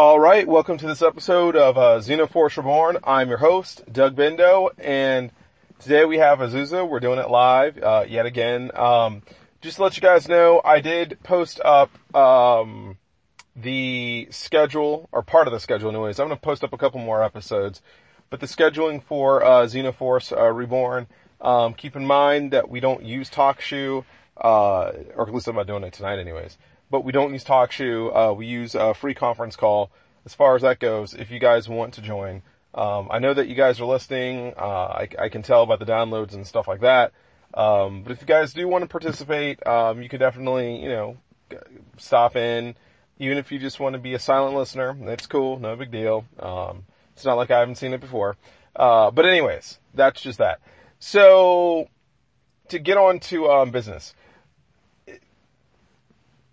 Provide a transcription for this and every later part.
All right, welcome to this episode of uh, Xenoforce Reborn. I'm your host, Doug Bendo, and today we have Azusa. We're doing it live uh, yet again. Um, just to let you guys know, I did post up um, the schedule, or part of the schedule anyways. I'm going to post up a couple more episodes, but the scheduling for uh, Xenoforce uh, Reborn, um, keep in mind that we don't use TalkShoe, uh, or at least I'm not doing it tonight anyways but we don't use TalkShoe. Uh, we use a free conference call. As far as that goes, if you guys want to join, um, I know that you guys are listening. Uh, I, I, can tell by the downloads and stuff like that. Um, but if you guys do want to participate, um, you can definitely, you know, stop in. Even if you just want to be a silent listener, that's cool. No big deal. Um, it's not like I haven't seen it before. Uh, but anyways, that's just that. So, to get on to um, business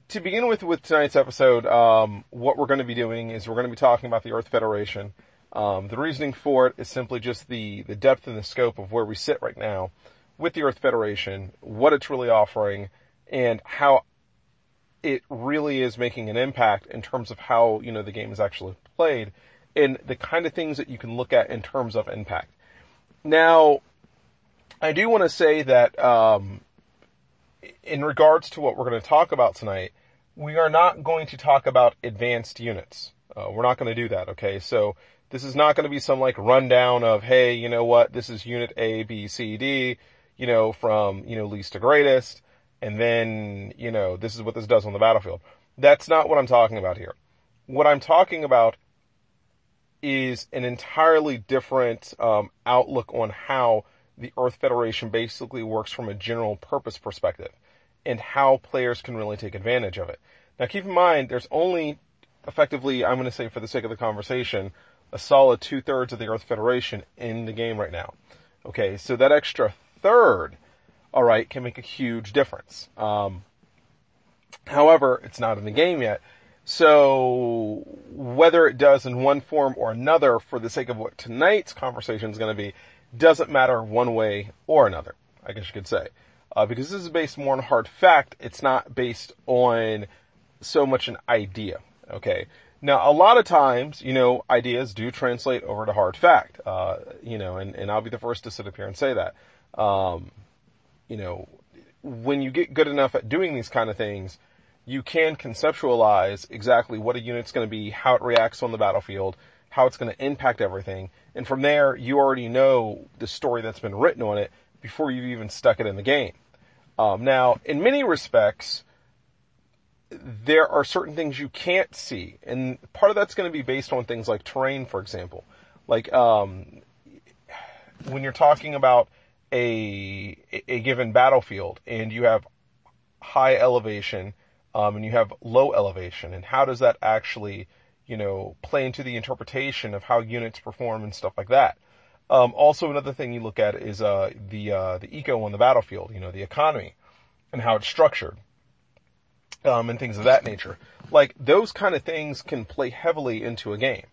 to begin with, with tonight's episode, um, what we're going to be doing is we're going to be talking about the Earth Federation. Um, the reasoning for it is simply just the, the depth and the scope of where we sit right now with the Earth Federation, what it's really offering, and how it really is making an impact in terms of how, you know, the game is actually played and the kind of things that you can look at in terms of impact. Now, I do want to say that, um, in regards to what we're going to talk about tonight, we are not going to talk about advanced units. Uh, we're not going to do that, okay? So this is not going to be some like rundown of, hey, you know what, this is unit A, B, C, D, you know, from, you know, least to greatest, and then, you know, this is what this does on the battlefield. That's not what I'm talking about here. What I'm talking about is an entirely different um, outlook on how the Earth Federation basically works from a general purpose perspective and how players can really take advantage of it. Now keep in mind, there's only effectively, I'm going to say for the sake of the conversation, a solid two thirds of the Earth Federation in the game right now. Okay, so that extra third, alright, can make a huge difference. Um, however, it's not in the game yet. So whether it does in one form or another, for the sake of what tonight's conversation is going to be, doesn't matter one way or another, I guess you could say. Uh, because this is based more on hard fact, it's not based on so much an idea. Okay. Now, a lot of times, you know, ideas do translate over to hard fact. Uh, you know, and, and I'll be the first to sit up here and say that. Um, you know, when you get good enough at doing these kind of things, you can conceptualize exactly what a unit's going to be, how it reacts on the battlefield, how it's going to impact everything. And from there, you already know the story that's been written on it before you've even stuck it in the game. Um, now, in many respects, there are certain things you can't see, and part of that's going to be based on things like terrain, for example. Like um, when you're talking about a a given battlefield, and you have high elevation, um, and you have low elevation, and how does that actually you know, play into the interpretation of how units perform and stuff like that. Um, also, another thing you look at is uh, the uh, the eco on the battlefield. You know, the economy and how it's structured, um, and things of that nature. Like those kind of things can play heavily into a game.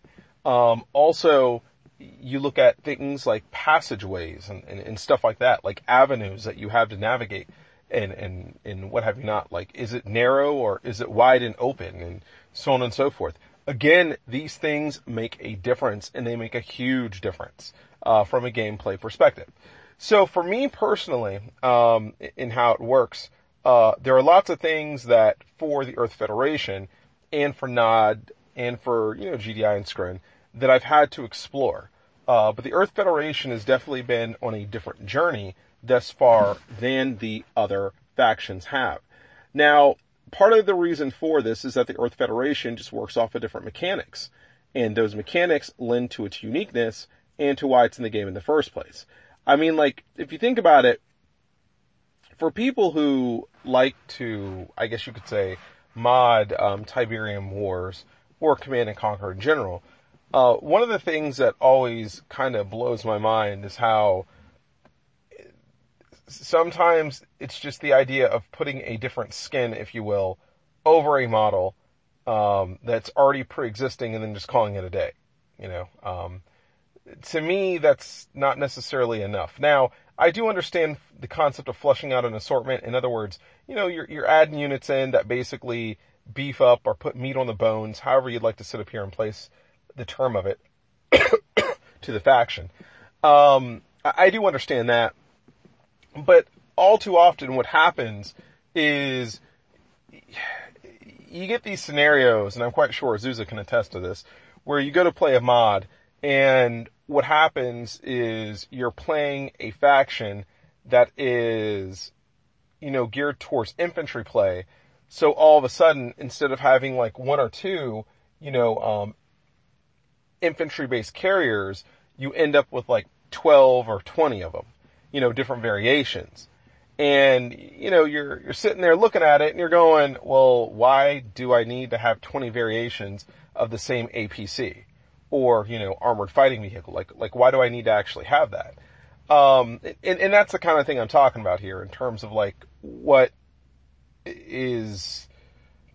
Um, also, you look at things like passageways and, and, and stuff like that, like avenues that you have to navigate, and and and what have you not. Like, is it narrow or is it wide and open, and so on and so forth again, these things make a difference and they make a huge difference uh, from a gameplay perspective. So for me personally, um, in how it works, uh, there are lots of things that for the Earth Federation and for Nod and for you know GDI and Scrin that I've had to explore. Uh, but the Earth Federation has definitely been on a different journey thus far than the other factions have. Now, part of the reason for this is that the Earth Federation just works off of different mechanics. And those mechanics lend to its uniqueness and to why it's in the game in the first place. I mean, like, if you think about it, for people who like to, I guess you could say, mod um, Tiberium Wars or Command and Conquer in general, uh, one of the things that always kind of blows my mind is how sometimes it's just the idea of putting a different skin, if you will, over a model um, that's already pre-existing and then just calling it a day. You know, um, to me, that's not necessarily enough. Now, I do understand the concept of flushing out an assortment. In other words, you know, you're, you're adding units in that basically beef up or put meat on the bones, however you'd like to sit up here and place the term of it to the faction. Um, I, I do understand that, but all too often what happens is you get these scenarios, and I'm quite sure Azusa can attest to this, where you go to play a mod and what happens is you're playing a faction that is, you know, geared towards infantry play. So all of a sudden, instead of having like one or two, you know, um, infantry based carriers, you end up with like 12 or 20 of them, you know, different variations. And, you know, you're, you're sitting there looking at it and you're going, well, why do I need to have 20 variations of the same APC? Or, you know, armored fighting vehicle? Like, like why do I need to actually have that? Um, and, and that's the kind of thing I'm talking about here in terms of like what is,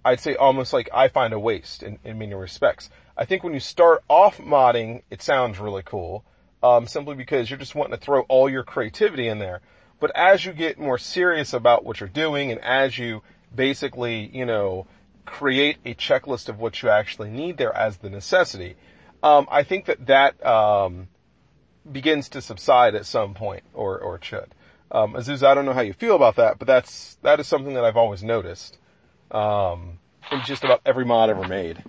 I'd say almost like I find a waste in, in many respects. I think when you start off modding, it sounds really cool, um, simply because you're just wanting to throw all your creativity in there. But as you get more serious about what you're doing and as you basically, you know, create a checklist of what you actually need there as the necessity, um, I think that that um, begins to subside at some point, or or it should. Um, Azusa, I don't know how you feel about that, but that's that is something that I've always noticed um, in just about every mod ever made.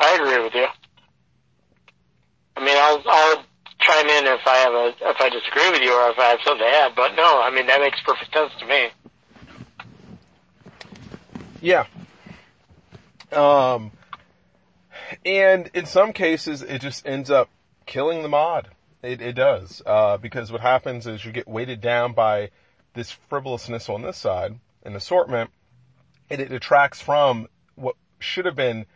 I agree with you. I mean, I'll I'll chime in if I have a if I disagree with you or if I have something to add. But no, I mean that makes perfect sense to me. Yeah. Um, and in some cases, it just ends up killing the mod. It, it does, uh, because what happens is you get weighted down by this frivolousness on this side, an assortment, and it detracts from what should have been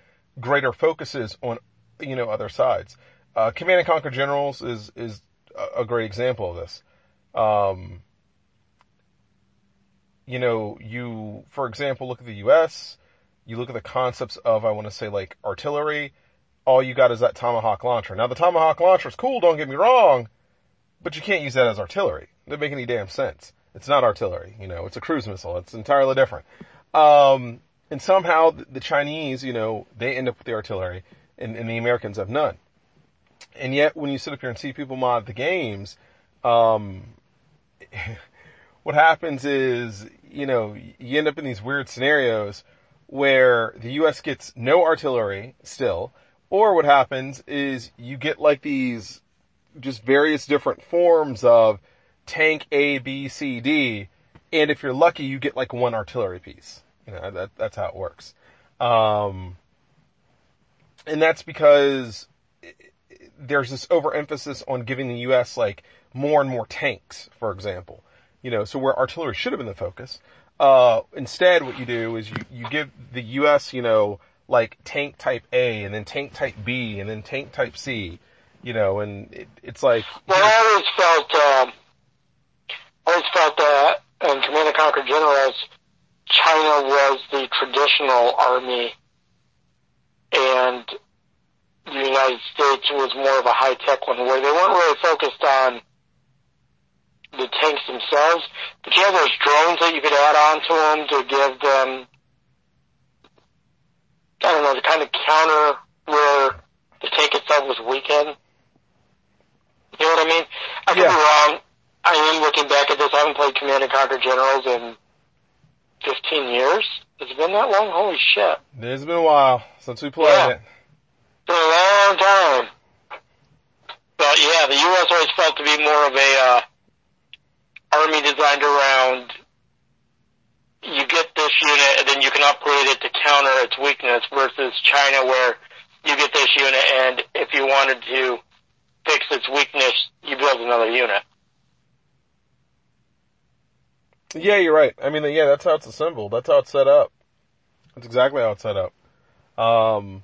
greater focuses on, you know, other sides. Uh, Command and Conquer Generals is, is a great example of this. Um, you know, you, for example, look at the U.S., you look at the concepts of, I want to say like artillery, all you got is that Tomahawk launcher. Now the Tomahawk launcher is cool, don't get me wrong, but you can't use that as artillery. It doesn't make any damn sense. It's not artillery, you know, it's a cruise missile. It's entirely different. Um, and somehow the Chinese, you know, they end up with the artillery and, and, the Americans have none. And yet when you sit up here and see people mod the games, um, what happens is, you know, you end up in these weird scenarios where the U.S. gets no artillery still, or what happens is you get like these just various different forms of tank A, B, C, D, and if you're lucky, you get like one artillery piece. You know, that, that's how it works. Um, and that's because there's this overemphasis on giving the U.S. like more and more tanks, for example. You know, so where artillery should have been the focus, uh, instead, what you do is you, you give the U.S., you know, like tank type A and then tank type B and then tank type C, you know, and it, it's like. Well, I always felt, um, I always felt that in Command and Conquer Generals, China was the traditional army and the United States was more of a high tech one where they weren't really focused on the tanks themselves, but you have those drones that you could add on to them to give them, I don't know, to kind of counter where the tank itself was weakened. You know what I mean? I could Yeah. be wrong. I am looking back at this. I haven't played Command and Conquer Generals in 15 years. It's it been that long? Holy shit. It's been a while since we played Yeah. it. It's a long time. But yeah, the U.S. always felt to be more of a, uh, army designed around you get this unit and then you can upgrade it to counter its weakness versus China where you get this unit and if you wanted to fix its weakness, you build another unit. Yeah, you're right. I mean, yeah, that's how it's assembled. That's how it's set up. That's exactly how it's set up. Um,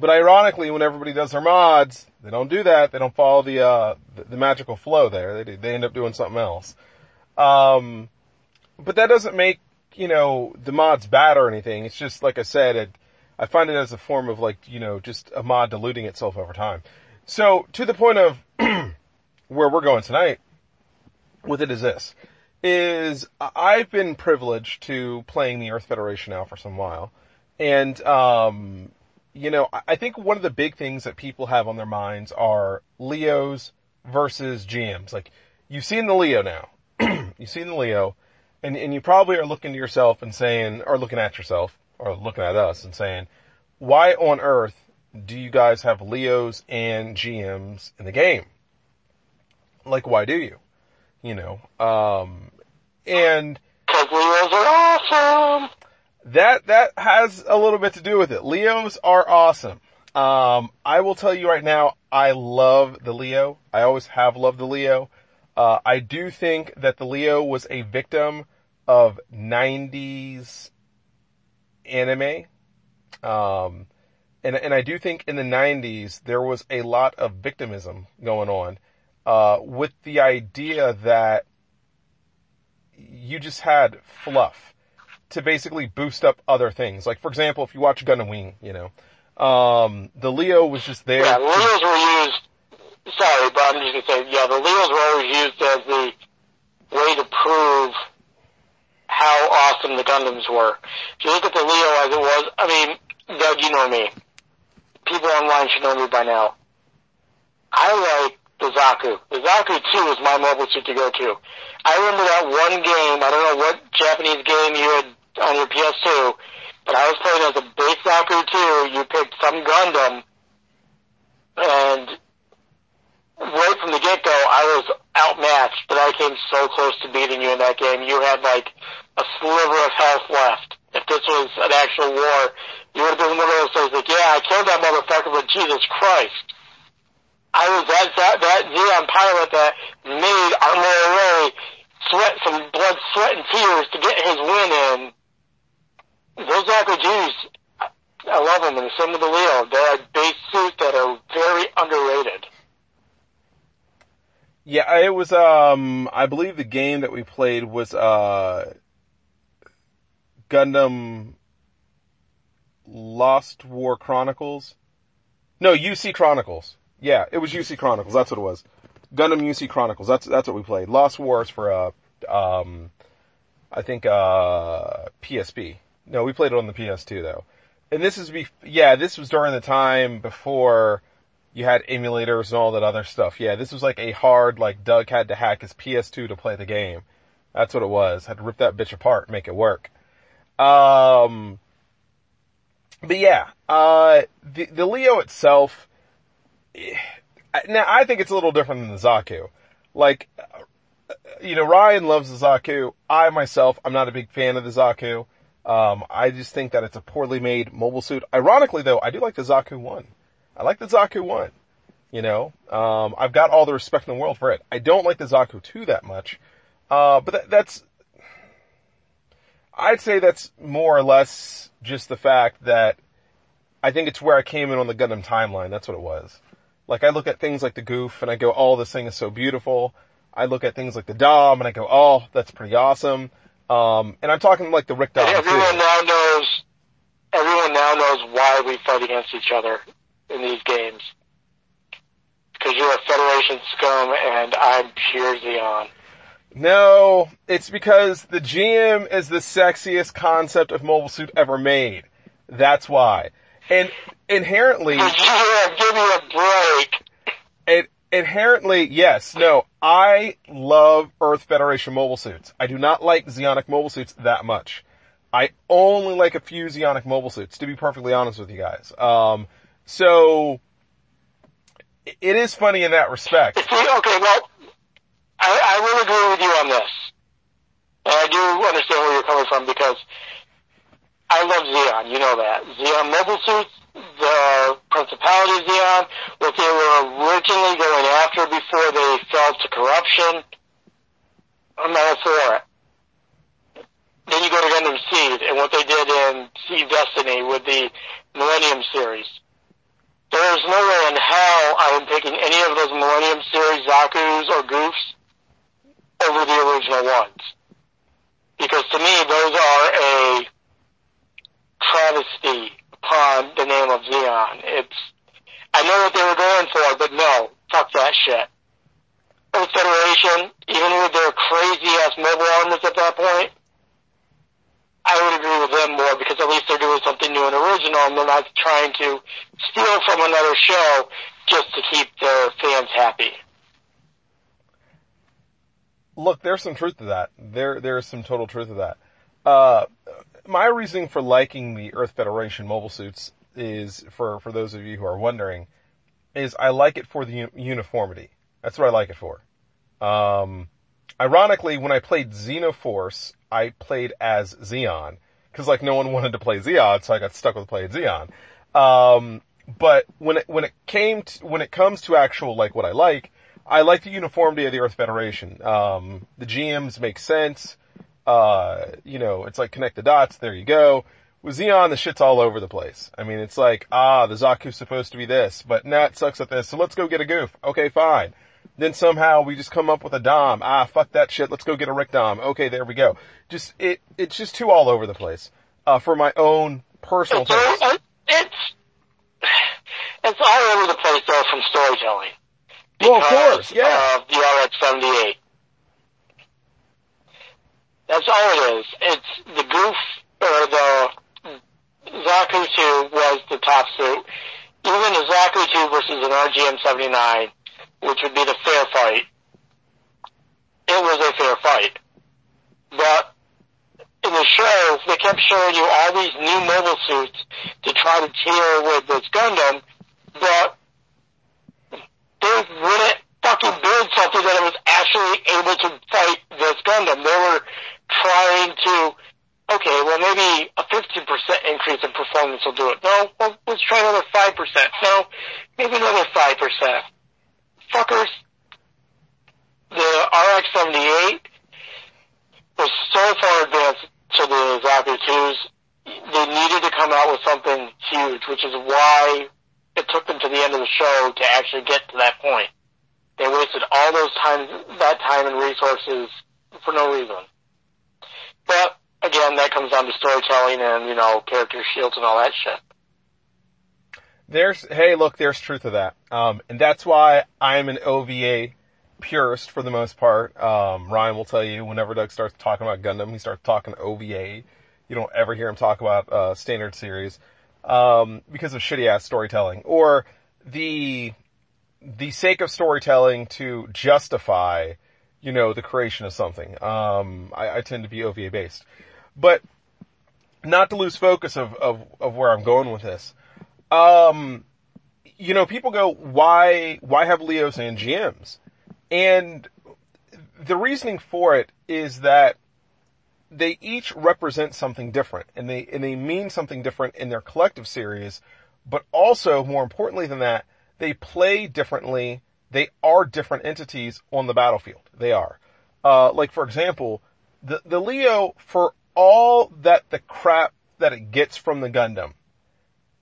but ironically, when everybody does their mods, they don't do that. They don't follow the, uh, the, the magical flow there. They, they end up doing something else. Um, but that doesn't make, you know, the mods bad or anything. It's just, like I said, it, I find it as a form of like, you know, just a mod diluting itself over time. So, to the point of where we're going tonight with it is this, is I've been privileged to playing the Earth Federation now for some while. And, um, you know, I think one of the big things that people have on their minds are Leos versus GMs. Like, you've seen the Leo now. you've seen the Leo, and, and you probably are looking to yourself and saying, or looking at yourself, or looking at us and saying, why on earth do you guys have Leos and GMs in the game? Like, why do you? You know, um, and. Cause Leos are awesome! That, that has a little bit to do with it. Leos are awesome. Um, I will tell you right now, I love the Leo. I always have loved the Leo. Uh, I do think that the Leo was a victim of 90s anime. Um, and, and I do think in the 90s there was a lot of victimism going on, uh, with the idea that you just had fluff to basically boost up other things. Like for example, if you watch Gundam Wing, you know, um, the Leo was just there. Yeah, Leos were used, sorry, but I'm just gonna say, yeah, the Leos were always used as the way to prove how awesome the Gundams were. If you look at the Leo as it was, I mean, Doug, you know me. People online should know me by now. I like the Zaku. The Zaku 2 is my mobile suit to go to. I remember that one game, I don't know what Japanese game you had on your PS2, but I was playing as a base Zaku 2, you picked some Gundam, and right from the get-go, I was outmatched, but I came so close to beating you in that game. You had like a sliver of health left. If this was an actual war, you would have been one of those things like, yeah, I killed that motherfucker, but Jesus Christ. I was that, that, that Zeon pilot that made Amuro Ray sweat some blood, sweat, and tears to get his win in. Those RPGs, I love them, and the same with the Leo. They're a base suit that are very underrated. Yeah, it was, um, I believe the game that we played was, uh, Gundam Lost War Chronicles. No, UC Chronicles. Yeah, it was UC Chronicles. That's what it was. Gundam UC Chronicles. That's that's what we played. Lost Wars for uh um I think uh PSP. No, we played it on the PS2 though. And this is be yeah, this was during the time before you had emulators and all that other stuff. Yeah, this was like a hard like Doug had to hack his PS2 to play the game. That's what it was. Had to rip that bitch apart, make it work. Um but yeah, uh the the Leo itself now I think it's a little different than the Zaku. Like, you know, Ryan loves the Zaku. I myself, I'm not a big fan of the Zaku. Um, I just think that it's a poorly made mobile suit. Ironically though, I do like the Zaku 1. I like the Zaku 1. You know, um, I've got all the respect in the world for it. I don't like the Zaku 2 that much. Uh, but that, that's, I'd say that's more or less just the fact that I think it's where I came in on the Gundam timeline. That's what it was. Like I look at things like the Gouf and I go, oh, this thing is so beautiful. I look at things like the Dom and I go, oh, that's pretty awesome. Um, and I'm talking like the Rick Dom. Everyone too. now knows. Everyone now knows why we fight against each other in these games. Because you're a Federation scum and I'm pure Zeon. No, it's because the GM is the sexiest concept of mobile suit ever made. That's why. And inherently, give me a break. it, inherently, yes, no, I love Earth Federation mobile suits. I do not like Zeonic mobile suits that much. I only like a few Zeonic mobile suits, to be perfectly honest with you guys. Um, so, it is funny in that respect. Okay, well, I, I will agree with you on this. And I do understand where you're coming from because I love Zeon, you know that. Zeon mobile suits, the Principality Zeon, what they were originally going after before they fell to corruption, I'm all for it. then you go to Gundam Seed and what they did in Seed Destiny with the Millennium series. There is no way in hell I am picking any of those Millennium series Zaku's or Goufs over the original ones. Because to me, those are a travesty upon the name of Zeon. It's, I know what they were going for, but no, fuck that shit. Earth Federation, even with their crazy ass mobile armors at that point, I would agree with them more because at least they're doing something new and original and they're not trying to steal from another show just to keep their fans happy. Look, there's some truth to that. There, there is some total truth to that. Uh, my reasoning for liking the Earth Federation mobile suits is, for, for those of you who are wondering, is I like it for the uniformity. That's what I like it for. Um, ironically, when I played Xenoforce, I played as Zeon. Cause like no one wanted to play Zeon, so I got stuck with playing Zeon. Um, but when it, when it came to, when it comes to actual like what I like, I like the uniformity of the Earth Federation. Um, the GMs make sense. Uh, you know, it's like connect the dots, there you go. With Zeon, the shit's all over the place. I mean, it's like, ah, the Zaku's supposed to be this, but Nat sucks at this, so let's go get a Gouf. Okay, fine. Then somehow we just come up with a Dom. Ah, fuck that shit. Let's go get a Rick Dom. Okay, there we go. Just it, it's just too all over the place. Uh, for my own personal It's, taste. it's, it's all over the place though from storytelling. Well, of course, yeah. Of the RX-78. That's all it is. It's the Gouf, or the Zaku 2 was the top suit. Even the Zaku 2 versus an RGM-79, which would be the fair fight, it was a fair fight. But in the show, they kept showing you all these new mobile suits to try to tear with this Gundam, but they wouldn't fucking build something that was actually able to fight this Gundam. They were trying to, okay, well maybe a 15% increase in performance will do it. No, well, let's try another 5%. No, maybe another 5%. Fuckers, the RX-78 was so far advanced to the Zaku 2s, they needed to come out with something huge, which is why it took them to the end of the show to actually get to that point. They wasted all those time, that time and resources for no reason. But again, that comes down to storytelling and, you know, character shields and all that shit. There's, hey, look, there's truth to that. Um, and that's why I'm an OVA purist for the most part. Um, Ryan will tell you whenever Doug starts talking about Gundam, he starts talking OVA. You don't ever hear him talk about, uh, standard series, um, because of shitty ass storytelling or the, the sake of storytelling to justify, you know, the creation of something. Um, I, I tend to be OVA based, but not to lose focus of, of, of where I'm going with this. Um, you know, people go, why, why have Leos and GMs? And the reasoning for it is that they each represent something different and they, and they mean something different in their collective series, but also more importantly than that, they play differently. They are different entities on the battlefield. They are. Uh, like for example, the, the Leo, for all that the crap that it gets from the Gundam,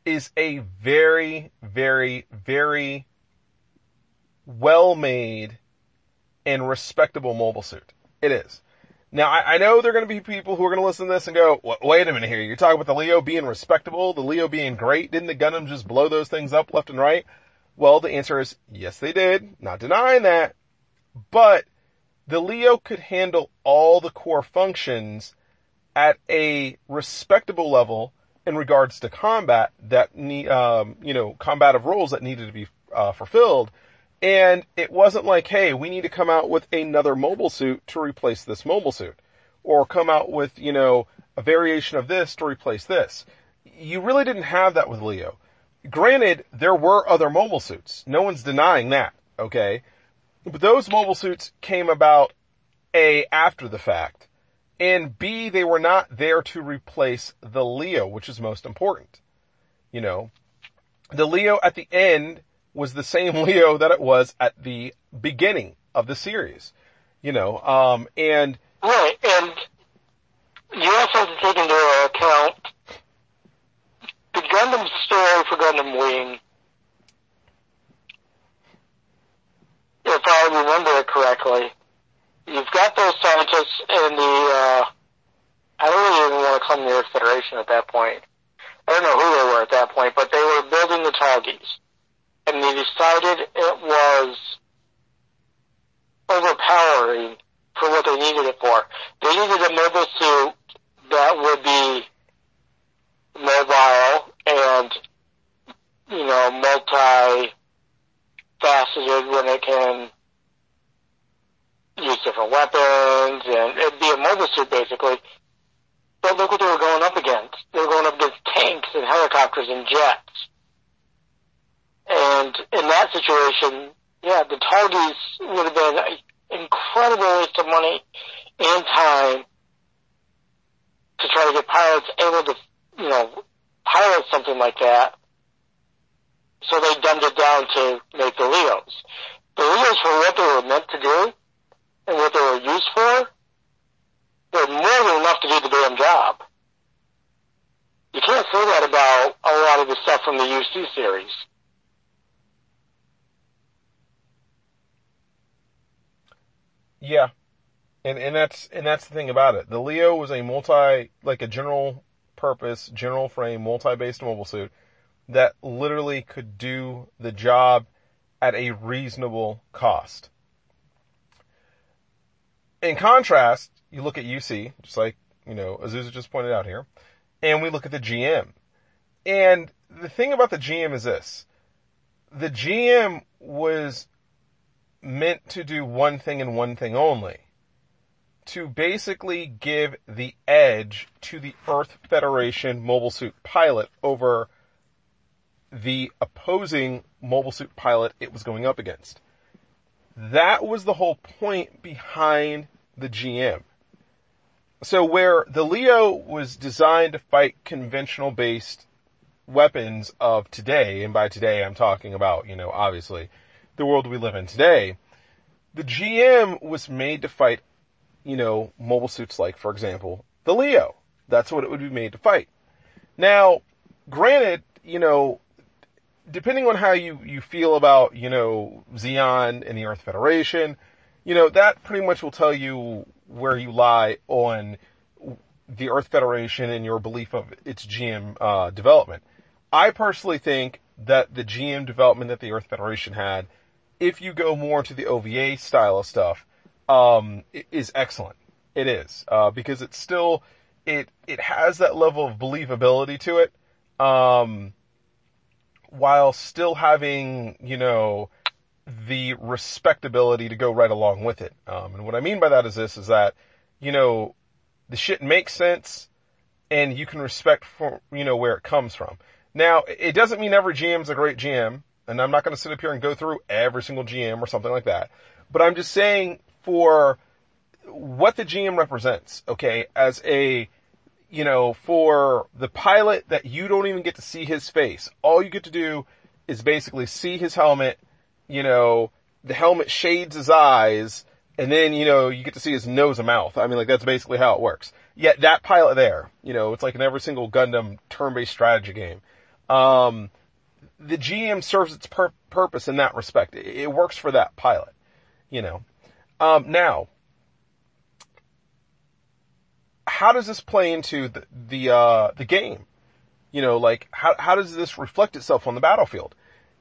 is a very, very, very well made and respectable mobile suit. It is. Now, I, I know there are going to be people who are going to listen to this and go, wait a minute here, you're talking about the Leo being respectable, the Leo being great, didn't the Gundam just blow those things up left and right? Well, the answer is, yes they did, not denying that, but the Leo could handle all the core functions at a respectable level in regards to combat that need, um, you know, combative roles that needed to be uh, fulfilled. And it wasn't like, hey, we need to come out with another mobile suit to replace this mobile suit. Or come out with, you know, a variation of this to replace this. You really didn't have that with Leo. Granted, there were other mobile suits. No one's denying that, okay? But those mobile suits came about A, after the fact, and B, they were not there to replace the Leo, which is most important. You know, the Leo at the end was the same Leo that it was at the beginning of the series. You know, um, and Right, and you also have to take into account Gundam story for Gundam Wing. If I remember it correctly, you've got those scientists in the, uh, I don't really even want to call them the Earth Federation at that point. I don't know who they were at that point, but they were building the Tallgeese. And they decided it was overpowering for what they needed it for. They needed a mobile suit that would be mobile and, you know, multi-faceted when it can use different weapons and it'd be a mobile suit basically. But look what they were going up against. They were going up against tanks and helicopters and jets. And in that situation, yeah, the Tallgeese would have been an incredible waste of money and time to try to get pilots able to, you know, pilot something like that. So they dumbed it down to make the Leos. The Leos for what they were meant to do and what they were used for, they're more than enough to do the damn job. You can't say that about a lot of the stuff from the UC series. Yeah. And and that's and that's the thing about it. The Leo was a multi like a general purpose, general frame, multi-based mobile suit that literally could do the job at a reasonable cost. In contrast, you look at UC, just like, you know, Azusa just pointed out here, and we look at the GM. And the thing about the GM is this. The GM was meant to do one thing and one thing only. To basically give the edge to the Earth Federation mobile suit pilot over the opposing mobile suit pilot it was going up against. That was the whole point behind the GM. So where the Leo was designed to fight conventional based weapons of today, and by today I'm talking about, you know, obviously the world we live in today, the GM was made to fight, you know, mobile suits like, for example, the Leo. That's what it would be made to fight. Now, granted, you know, depending on how you, you feel about, you know, Zeon and the Earth Federation, you know, that pretty much will tell you where you lie on the Earth Federation and your belief of its GM uh, development. I personally think that the GM development that the Earth Federation had, if you go more to the OVA style of stuff, um, is excellent. It is uh, because it's still it it has that level of believability to it, um, while still having you know the respectability to go right along with it. Um, and what I mean by that is this, is that, you know, the shit makes sense and you can respect for, you know, where it comes from. Now, it doesn't mean every GM is a great GM, and I'm not going to sit up here and go through every single GM or something like that, but I'm just saying for what the GM represents, okay, as a, you know, for the pilot that you don't even get to see his face, all you get to do is basically see his helmet you know, the helmet shades his eyes, and then, you know, you get to see his nose and mouth. I mean, like, that's basically how it works. Yet that pilot there, you know, it's like in every single Gundam turn-based strategy game. Um, the GM serves its pur- purpose in that respect. It, it, works for that pilot, you know. Um, now, how does this play into the, the, uh, the game? You know, like, how, how does this reflect itself on the battlefield?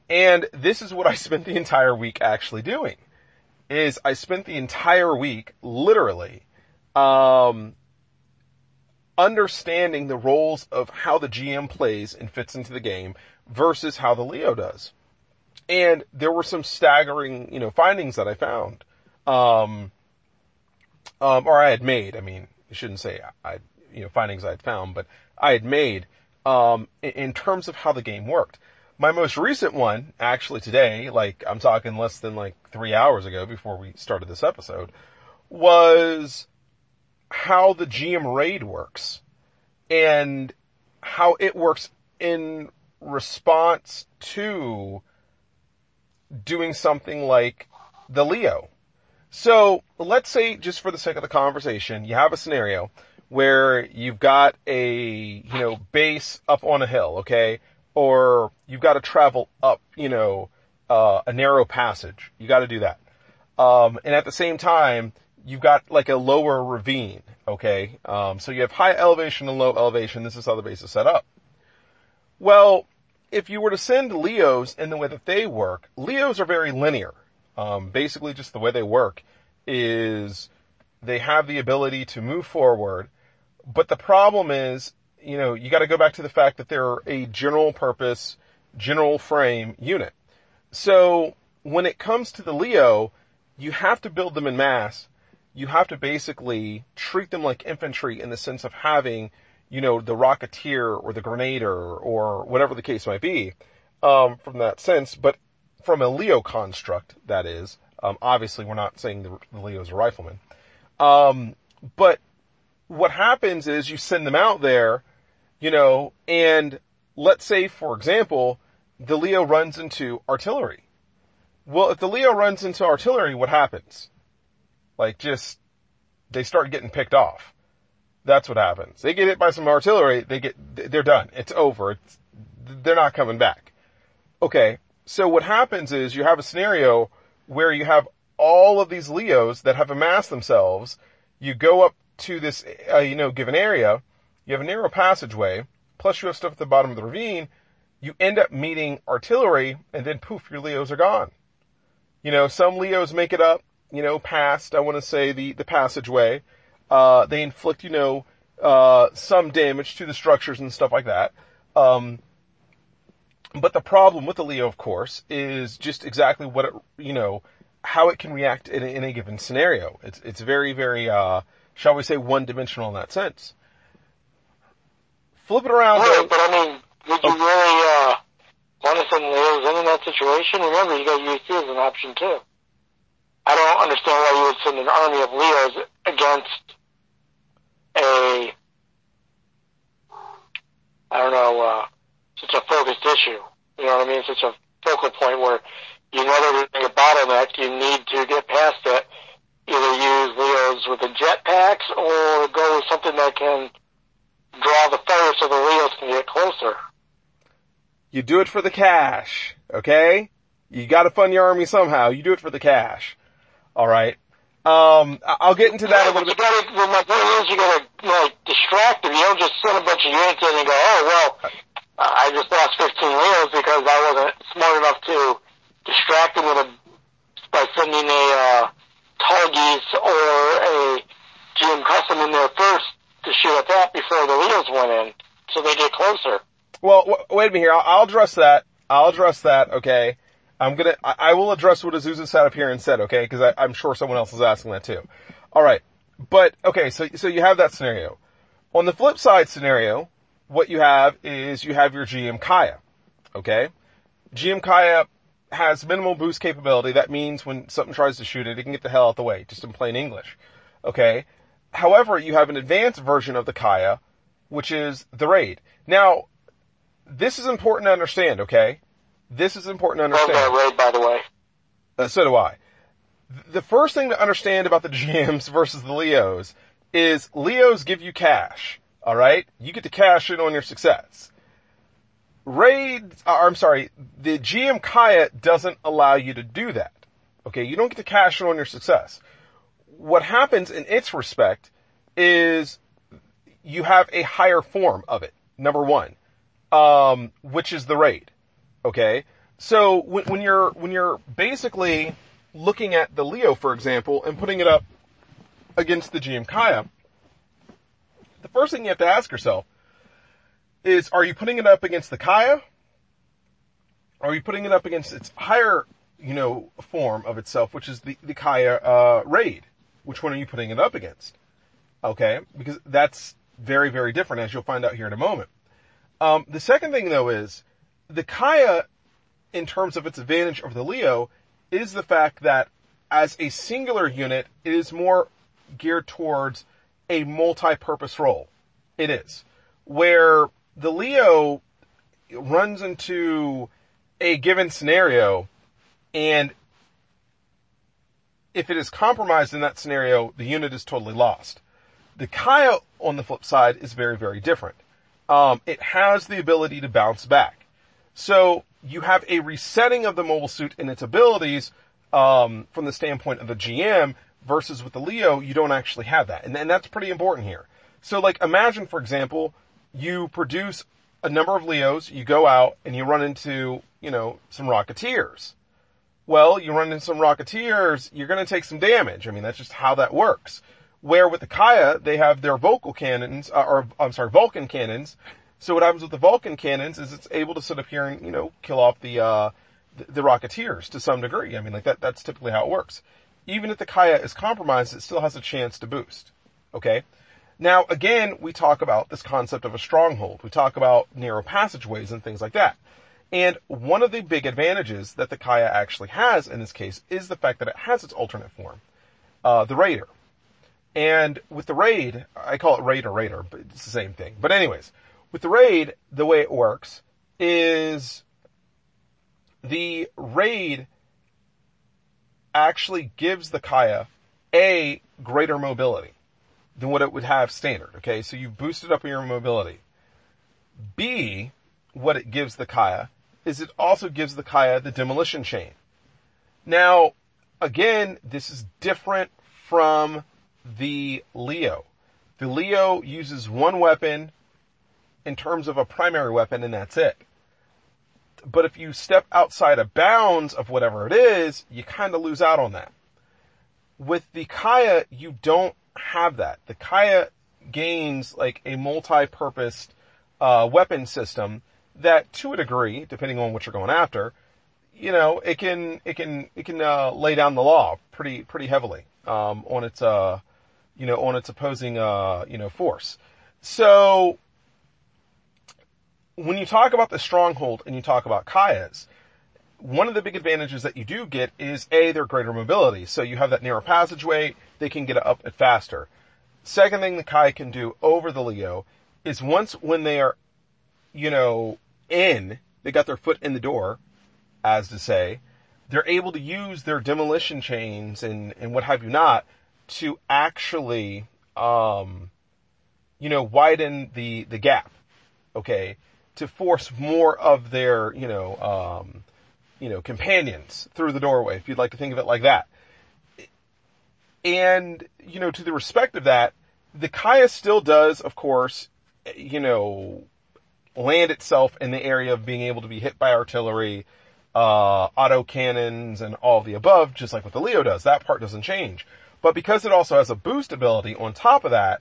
And this is what I spent the entire week actually doing. Is I spent the entire week literally um, understanding the roles of how the GM plays and fits into the game versus how the Leo does. And there were some staggering, you know, findings that I found. Um, um, or I had made. I mean, I shouldn't say I, you know, findings I had found, but I had made, um, in, in terms of how the game worked. My most recent one, actually today, like I'm talking less than like three hours ago before we started this episode, was how the GM raid works and how it works in response to doing something like the Leo. So let's say just for the sake of the conversation, you have a scenario where you've got a, you know, base up on a hill, okay? Or you've got to travel up, you know, uh, a narrow passage. You got to do that. Um, and at the same time, you've got like a lower ravine, okay? Um, so you have high elevation and low elevation. This is how the base is set up. Well, if you were to send Leos in the way that they work, Leos are very linear. Um, basically just the way they work is they have the ability to move forward, but the problem is, you know, you gotta go back to the fact that they're a general purpose, general frame unit. So when it comes to the Leo, you have to build them in mass. You have to basically treat them like infantry in the sense of having, you know, the Rocketeer or the Grenadier or whatever the case might be, um, from that sense. But from a Leo construct, that is, um, obviously we're not saying the, the Leo's a rifleman. Um, but what happens is you send them out there, you know, and let's say, for example, the Leo runs into artillery. Well, if the Leo runs into artillery, what happens? Like just, they start getting picked off. That's what happens. They get hit by some artillery, they get, they're done. It's over. It's, they're not coming back. Okay. So what happens is you have a scenario where you have all of these Leos that have amassed themselves. You go up to this, uh, you know, given area. You have a narrow passageway. Plus you have stuff at the bottom of the ravine you end up meeting artillery and then poof, your Leos are gone. You know, some Leos make it up, you know, past, I want to say the, the passageway. Uh, they inflict, you know, uh, some damage to the structures and stuff like that. Um, but the problem with the Leo, of course, is just exactly what it, you know, how it can react in a, in a given scenario. It's, it's very, very, uh, shall we say one dimensional in that sense. Flip it around. Right, but I mean, would you really uh, want to send Leos in in that situation? Remember, you got UC as an option too. I don't understand why you would send an army of Leos against a, I don't know, uh, such a focused issue. You know what I mean? Such a focal point where you know there's a bottleneck, you need to get past it. Either use Leos with the jetpacks or go with something that can draw the fire so the Leos can get closer. You do it for the cash, okay? You gotta fund your army somehow. You do it for the cash. Alright. Um, I'll get into that yeah, a little you bit. Gotta, well, my point is you gotta, like, distract them. You don't just send a bunch of units in and go, oh, well, I just lost 15 wheels because I wasn't smart enough to distract them with a, by sending a, uh, Tallgeese or a GM Custom in there first to shoot at that before the wheels went in, so they get closer. Well, w- wait a minute here. I'll, I'll address that. I'll address that, okay? I'm gonna, I, I will address what Azusa sat up here and said, okay? Cause I'm sure someone else is asking that too. Alright. But, okay, so, so you have that scenario. On the flip side scenario, what you have is you have your GM Kaya. Okay? GM Kaya has minimal boost capability. That means when something tries to shoot it, it can get the hell out the way, just in plain English. Okay? However, you have an advanced version of the Kaya, which is the Raid. Now, this is important to understand, okay? This is important to Love understand. that raid, by the way. Uh, so do I. The first thing to understand about the GMs versus the Leos is Leos give you cash. Alright? You get to cash in on your success. Raid, uh, I'm sorry, the GM Kaya doesn't allow you to do that. Okay, you don't get to cash in on your success. What happens in its respect is you have a higher form of it, number one, um, which is the raid. Okay? So when, when you're, when you're basically looking at the Leo, for example, and putting it up against the GM Kaya, the first thing you have to ask yourself is, are you putting it up against the Kaya? Are you putting it up against its higher, you know, form of itself, which is the, the Kaya, uh, raid? Which one are you putting it up against? Okay? Because that's very, very different as you'll find out here in a moment. Um, the second thing though is, the Kaya, in terms of its advantage over the Leo, is the fact that as a singular unit, it is more geared towards a multi-purpose role. It is. Where the Leo runs into a given scenario and if it is compromised in that scenario, the unit is totally lost. The Kaya, on the flip side, is very, very different. Um, it has the ability to bounce back. So you have a resetting of the mobile suit and its abilities um, from the standpoint of the GM versus with the Leo, you don't actually have that. And, and that's pretty important here. So like imagine, for example, you produce a number of Leos, you go out and you run into, you know, some Rocketeers. Well, you run into some Rocketeers, you're gonna take some damage. I mean, that's just how that works. Where with the Kaya, they have their vocal cannons, uh, or I'm sorry, Vulcan cannons. So what happens with the Vulcan cannons is it's able to sit up here and, you know, kill off the, uh, the, the Rocketeers to some degree. I mean, like that, that's typically how it works. Even if the Kaya is compromised, it still has a chance to boost. Okay? Now, again, we talk about this concept of a stronghold. We talk about narrow passageways and things like that. And one of the big advantages that the Kaya actually has in this case is the fact that it has its alternate form, uh, the Raider. And with the Raid, I call it Raider Raider, but it's the same thing. But anyways, with the Raid, the way it works is the Raid actually gives the Kaya a greater mobility than what it would have standard. Okay, so you've boosted up your mobility. B, what it gives the Kaya is it also gives the Kaya the demolition chain. Now, again, this is different from the Leo. The Leo uses one weapon in terms of a primary weapon and that's it. But if you step outside of bounds of whatever it is, you kind of lose out on that. With the Kaya, you don't have that. The Kaya gains like a multi-purposed uh, weapon system that, to a degree, depending on what you're going after, you know, it can it can it can uh, lay down the law pretty pretty heavily um, on its uh, you know on its opposing uh, you know force. So when you talk about the stronghold and you talk about Kayas, one of the big advantages that you do get is A, their greater mobility. So you have that narrow passageway, they can get up it faster. Second thing the Kai can do over the Leo is once when they are, you know, in, they got their foot in the door, as to say, they're able to use their demolition chains and, and what have you not to actually, um, you know, widen the, the gap. Okay. To force more of their, you know, um, you know, companions through the doorway, if you'd like to think of it like that. And, you know, to the respect of that, the Kaya still does, of course, you know, land itself in the area of being able to be hit by artillery, uh, auto cannons and all the above, just like what the Leo does. That part doesn't change. But because it also has a boost ability on top of that,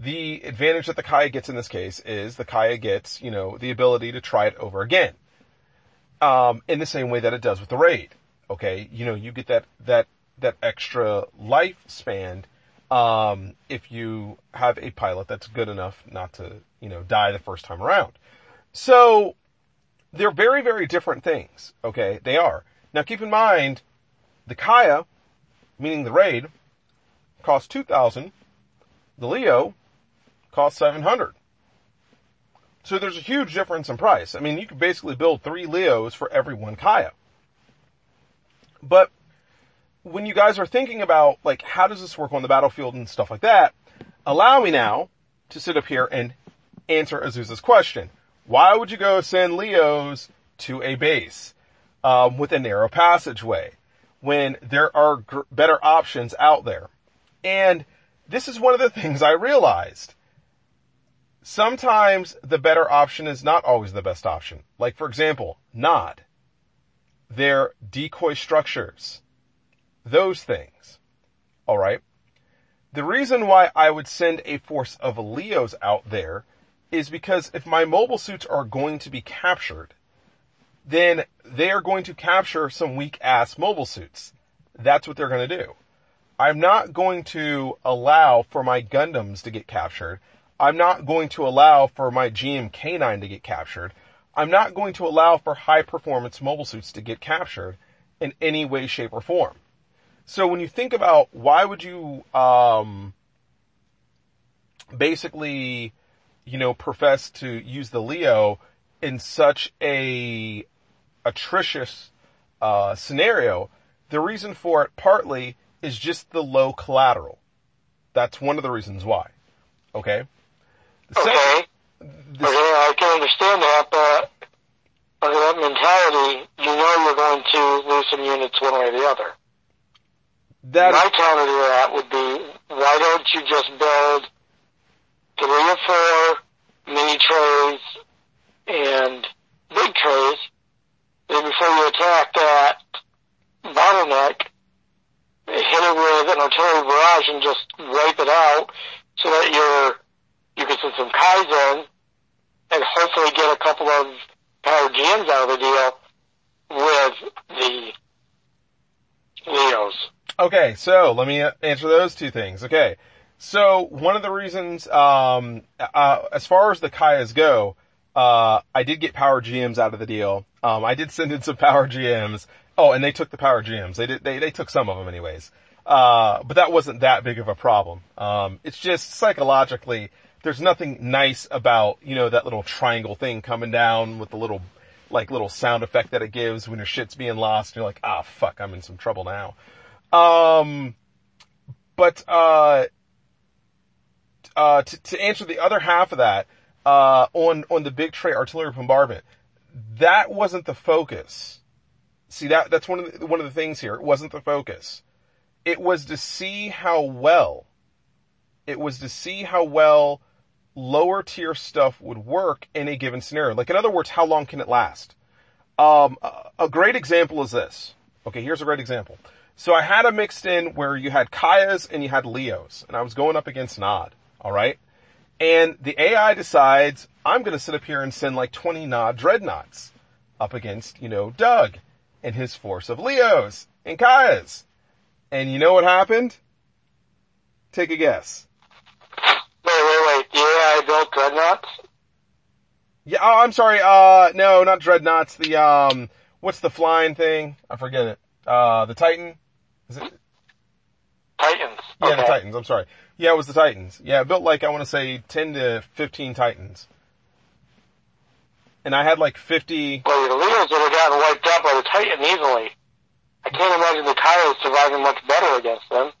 the advantage that the Kaya gets in this case is the Kaya gets, you know, the ability to try it over again um, in the same way that it does with the raid. Okay, you know, you get that that that extra lifespan um, if you have a pilot that's good enough not to, you know, die the first time around. So they're very, very different things. Okay, they are. Now keep in mind, the Kaya, meaning the raid, costs two thousand. The Leo seven hundred. So there's a huge difference in price. I mean, you could basically build three Leos for every one Kaya. But when you guys are thinking about like how does this work on the battlefield and stuff like that, allow me now to sit up here and answer Azusa's question. Why would you go send Leos to a base um, with a narrow passageway when there are gr- better options out there? And this is one of the things I realized sometimes the better option is not always the best option. Like for example, Nod. Their decoy structures. Those things. Alright? The reason why I would send a force of Leos out there is because if my mobile suits are going to be captured, then they are going to capture some weak ass mobile suits. That's what they're going to do. I'm not going to allow for my Gundams to get captured. I'm not going to allow for my GM K9 to get captured. I'm not going to allow for high performance mobile suits to get captured in any way, shape, or form. So when you think about why would you, um, basically, you know, profess to use the Leo in such a atrocious, uh, scenario, the reason for it partly is just the low collateral. That's one of the reasons why. Okay? The Okay. second- Okay, I can understand that, but under that mentality, you know you're going to lose some units one way or the other. that My counter to that would be, why don't you just build three or four mini trays and big trays, then before you attack that bottleneck, hit it with an artillery barrage and just wipe it out so that you're, you can send some Kaizen and hopefully get a couple of power GMs out of the deal with the Leos. Okay, so let me answer those two things. Okay, so one of the reasons, um, uh, as far as the Kayas go, uh, I did get power GMs out of the deal. Um, I did send in some power GMs. Oh, and they took the power GMs. They did. They they took some of them anyways. Uh, but that wasn't that big of a problem. Um, it's just psychologically, there's nothing nice about you know that little triangle thing coming down with the little like little sound effect that it gives when your shit's being lost. You're like, ah, fuck, I'm in some trouble now. Um, but, uh, uh, to, to answer the other half of that, uh, on, on the big tray artillery bombardment, that wasn't the focus. See that, that's one of the, one of the things here. It wasn't the focus. It was to see how well, it was to see how well lower tier stuff would work in a given scenario. Like in other words, how long can it last? Um, a- great example is this. Okay, here's a great example. So I had a mixed in where you had Kayas and you had Leos, and I was going up against Nod. All right, and the AI decides I'm going to sit up here and send like 20 Nod dreadnoughts up against you know Doug and his force of Leos and Kayas. And you know what happened? Take a guess. The AI built dreadnoughts? Yeah, oh, I'm sorry. Uh, no, not dreadnoughts. The um, what's the flying thing? I forget it. Uh, the Titan. Is it? Titans. Yeah, okay. the Titans. I'm sorry. Yeah, it was the Titans. Yeah, it built like I want to say 10 to 15 Titans. And I had like 50. Well, the Leos would have gotten wiped out by the Titan easily. I can't imagine the Kairos surviving much better against them.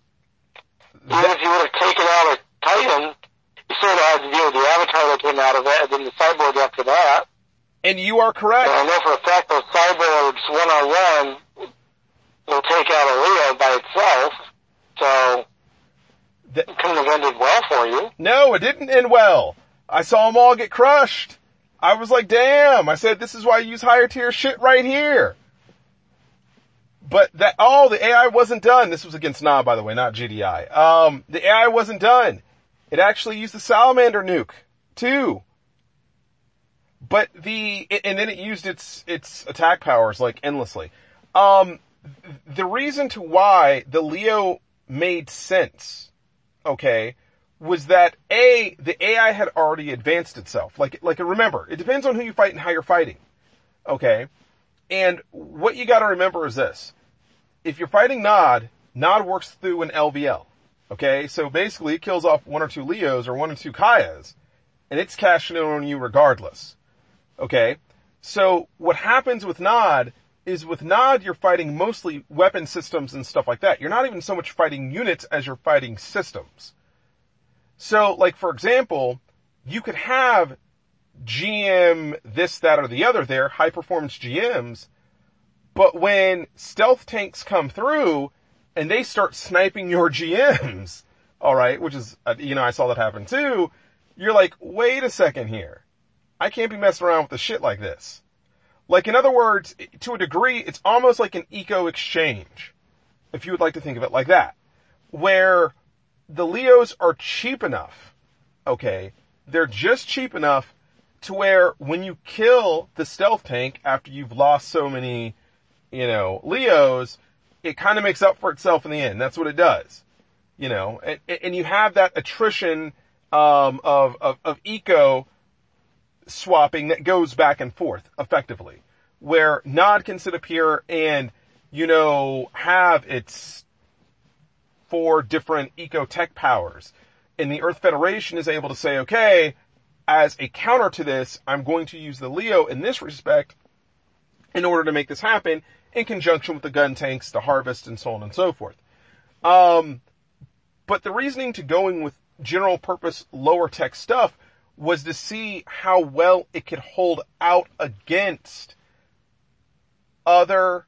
Even if you would have taken out a Titan, sort of had to deal with the Avatar that came out of it, and then the Cyborg after that. And you are correct. And I know for a fact those Cyborgs one-on-one will take out a Leo by itself, so Th- it couldn't have ended well for you. No, it didn't end well. I saw them all get crushed. I was like, damn. I said, this is why I use higher tier shit right here. But that, oh, the AI wasn't done. This was against Nod, by the way, not GDI. Um, the AI wasn't done. It actually used the salamander nuke, too. But the, and then it used its, its attack powers like endlessly. Um, the reason to why the Leo made sense, okay, was that A, the AI had already advanced itself. Like, like remember, it depends on who you fight and how you're fighting. Okay? And what you gotta remember is this. If you're fighting Nod, Nod works through an LVL. Okay? So basically it kills off one or two Leos or one or two Kayas, and it's cashing in on you regardless. Okay? So what happens with Nod is with Nod you're fighting mostly weapon systems and stuff like that. You're not even so much fighting units as you're fighting systems. So, like for example, you could have GM this, that, or the other there, high performance GMs, but when stealth tanks come through and they start sniping your GMs, alright, which is, uh, you know, I saw that happen too, you're like, wait a second here. I can't be messing around with the shit like this. Like in other words, to a degree, it's almost like an eco exchange, if you would like to think of it like that, where the Leos are cheap enough, okay, they're just cheap enough to where when you kill the stealth tank after you've lost so many, you know, Leos, it kind of makes up for itself in the end. That's what it does. You know, and, and you have that attrition, um, of, of, of eco swapping that goes back and forth effectively, where Nod can sit up here and, you know, have its four different eco tech powers. And the Earth Federation is able to say, okay, as a counter to this, I'm going to use the Leo in this respect in order to make this happen in conjunction with the gun tanks, the harvest, and so on and so forth. Um, But the reasoning to going with general purpose lower tech stuff was to see how well it could hold out against other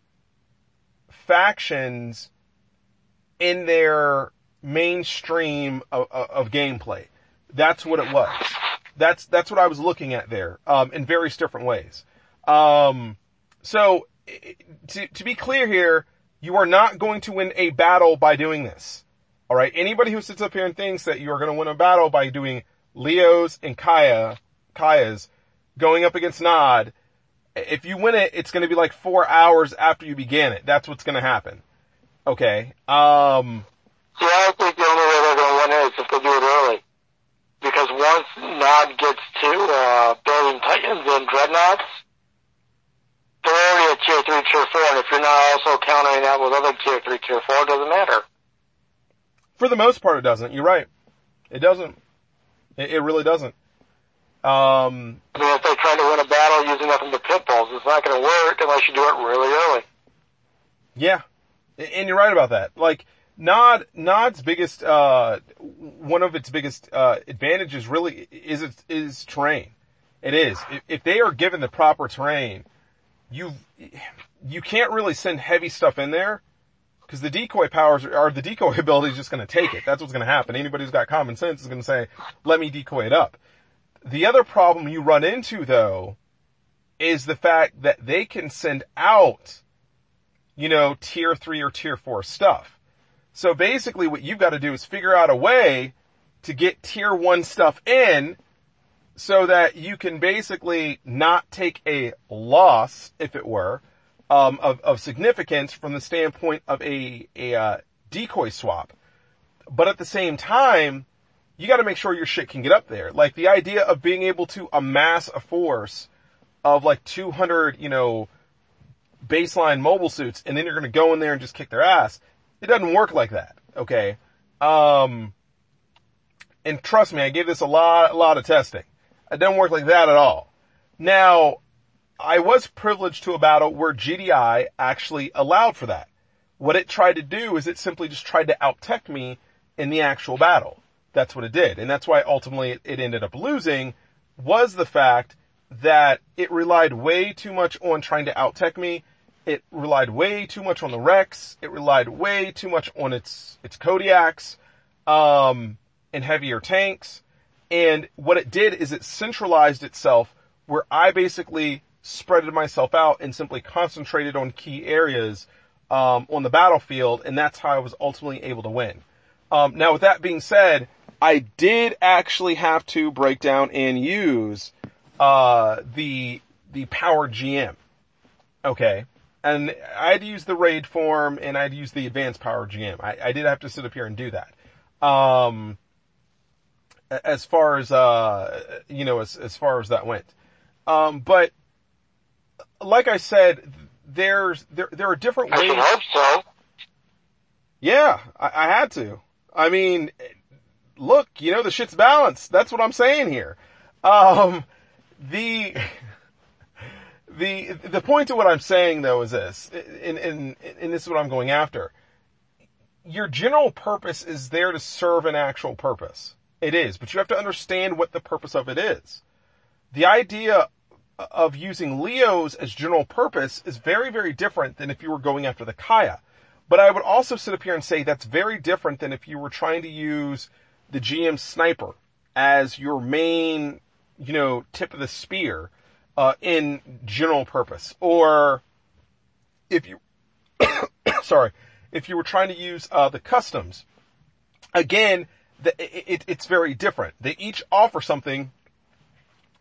factions in their mainstream of, of, gameplay. That's what it was. That's, that's what I was looking at there, um, in various different ways. Um, so, to, to be clear here, you are not going to win a battle by doing this. Alright? Anybody who sits up here and thinks that you are going to win a battle by doing Leo's and Kaya, Kaya's going up against Nod, if you win it, it's going to be like four hours after you began it. That's what's going to happen. Okay. Um. I think the only way they're going to win it is if they do it early. Because once Nod gets to uh, building Titans and Dreadnoughts, they're already at Tier 3, Tier 4, and if you're not also countering that with other Tier 3, Tier 4, it doesn't matter. For the most part, it doesn't. You're right. It doesn't. It, it really doesn't. Um, I mean, if they're trying to win a battle using nothing but pit bulls, it's not going to work unless you do it really early. Yeah, and you're right about that. Like Nod, Nod's biggest, uh, one of its biggest uh, advantages really is its is terrain. It is. If, if they are given the proper terrain, you you can't really send heavy stuff in there because the decoy powers are the decoy ability is just going to take it. That's what's going to happen. Anybody who's got common sense is going to say, "Let me decoy it up." The other problem you run into though is the fact that they can send out, you know, tier three or tier four stuff. So basically what you've got to do is figure out a way to get tier one stuff in so that you can basically not take a loss, if it were, um, of, of significance from the standpoint of a, a uh, decoy swap. But at the same time, you got to make sure your shit can get up there. Like the idea of being able to amass a force of like 200, you know, baseline mobile suits, and then you're to go in there and just kick their ass. It doesn't work like that. Okay. Um, and trust me, I gave this a lot, a lot of testing. It doesn't work like that at all. Now, I was privileged to a battle where GDI actually allowed for that. What it tried to do is it simply just tried to out-tech me in the actual battle that's what it did. And that's why ultimately it, ended up losing was the fact that it relied way too much on trying to out-tech me. It relied way too much on the Rex. It relied way too much on its, its Kodiaks, um, and heavier tanks. And what it did is it centralized itself where I basically spreaded myself out and simply concentrated on key areas, um, on the battlefield. And that's how I was ultimately able to win. Um, now with that being said, I did actually have to break down and use uh, the the power GM. Okay. And I had to use the raid form and I had to use the advanced power GM. I, I did have to sit up here and do that. Um, as far as, uh, you know, as, as far as that went. Um, but like I said, there's, there, there are different ways. I hope so. Yeah, I, I had to. I mean, look, you know, the shit's balanced. That's what I'm saying here. Um, the, the, the point to what I'm saying though is this, and, and, and this is what I'm going after. Your general purpose is there to serve an actual purpose. It is, but you have to understand what the purpose of it is. The idea of using Leos as general purpose is very, very different than if you were going after the Kaya. But I would also sit up here and say that's very different than if you were trying to use the GM sniper as your main, you know, tip of the spear, uh, in general purpose. Or if you, sorry, if you were trying to use, uh, the customs, again, the, it, it's very different. They each offer something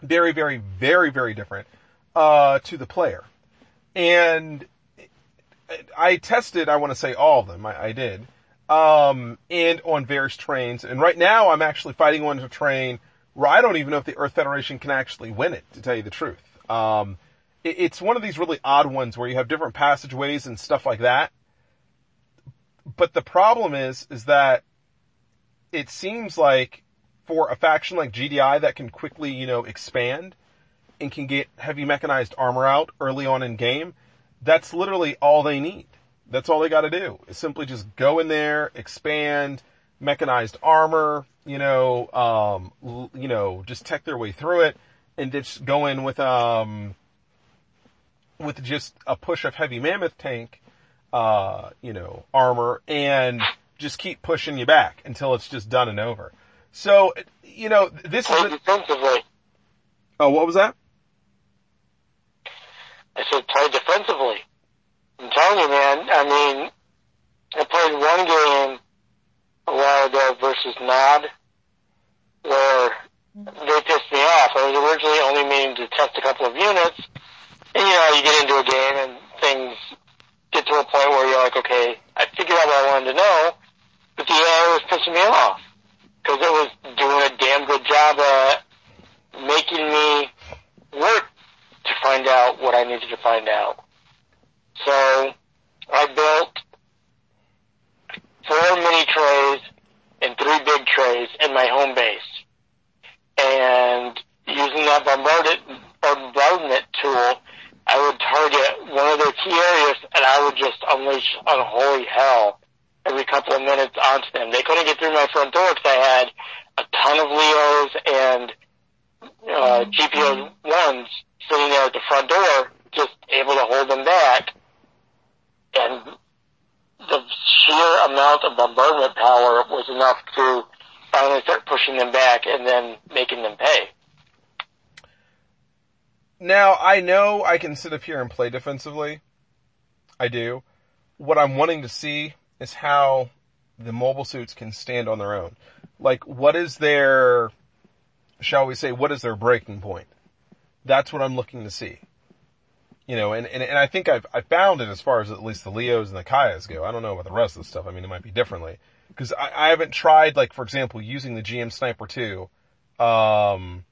very, very, very, very different, uh, to the player. And I tested, I want to say all of them. I, I did um, and on various trains. And right now I'm actually fighting on a train where I don't even know if the Earth Federation can actually win it, to tell you the truth. Um, it, it's one of these really odd ones where you have different passageways and stuff like that. But the problem is, is that it seems like for a faction like GDI that can quickly, you know, expand and can get heavy mechanized armor out early on in game, that's literally all they need. That's all they got to do is simply just go in there, expand, mechanized armor, you know, um, l- you know, just tech their way through it and just go in with, um, with just a push of heavy mammoth tank, uh, you know, armor and just keep pushing you back until it's just done and over. So, you know, this is, Play a, defensively. oh, what was that? I said play defensively. I'm telling you, man. I mean, I played one game a while ago versus Nod, where they pissed me off. I was originally only meaning to test a couple of units, and you know, you get into a game and things get to a point where you're like, okay, I figured out what I wanted to know, but the AI was pissing me off because it was doing a damn good job at making me work to find out what I needed to find out. So I built four mini trays and three big trays in my home base. And using that bombardment, bombardment tool, I would target one of their key areas and I would just unleash unholy hell every couple of minutes onto them. They couldn't get through my front door because I had a ton of Leos and uh, GPO ones sitting there at the front door, just able to hold them back. And the sheer amount of bombardment power was enough to finally start pushing them back and then making them pay. Now, I know I can sit up here and play defensively. I do. What I'm wanting to see is how the mobile suits can stand on their own. Like, what is their, shall we say, what is their breaking point? That's what I'm looking to see. You know, and, and, and I think I've, I found it as far as at least the Leos and the Kayas go. I don't know about the rest of the stuff. I mean, it might be differently. Cause I, I haven't tried, like, for example, using the GM Sniper 2, um,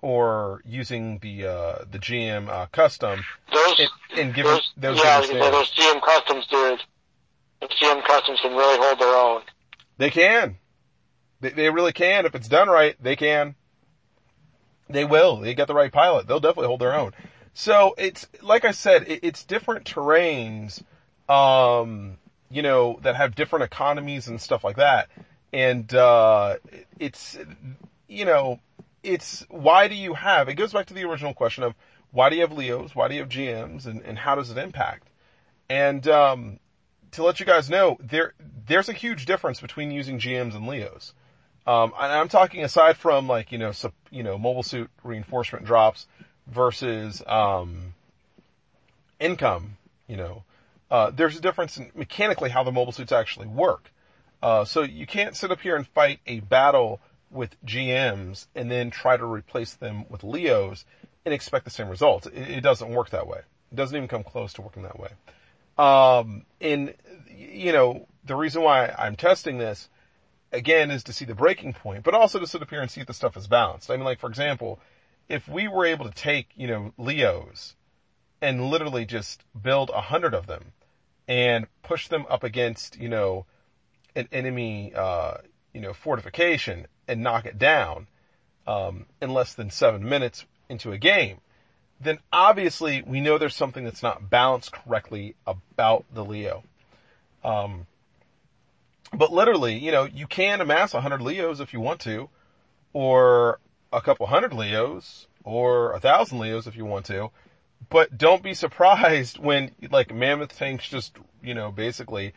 or using the, uh, the GM, uh, custom Those, and, and giving those, those yeah, I units was gonna say, there. those GM customs dudes, the GM customs can really hold their own. They can. They, they really can. If it's done right, they can. They will. They got the right pilot. They'll definitely hold their own. So it's, like I said, it, it's different terrains, um, you know, that have different economies and stuff like that. And, uh, it's, you know, it's, why do you have, it goes back to the original question of why do you have Leos? Why do you have GMs? And, and how does it impact? And, um, to let you guys know, there, there's a huge difference between using GMs and Leos. Um, and I'm talking aside from like, you know, you know, mobile suit reinforcement drops versus, um, income, you know, uh, there's a difference in mechanically how the mobile suits actually work. Uh, so you can't sit up here and fight a battle with GMs and then try to replace them with Leos and expect the same results. It, it doesn't work that way. It doesn't even come close to working that way. Um, and, you know, the reason why I'm testing this, again, is to see the breaking point, but also to sit up here and see if the stuff is balanced. I mean, like, for example, if we were able to take, you know, Leos and literally just build a hundred of them and push them up against, you know, an enemy, uh, you know, fortification and knock it down, um, in less than seven minutes into a game, then obviously we know there's something that's not balanced correctly about the Leo. Um, but literally, you know, you can amass a hundred Leos if you want to, or a couple hundred Leos, or a thousand Leos if you want to, but don't be surprised when like mammoth tanks just, you know, basically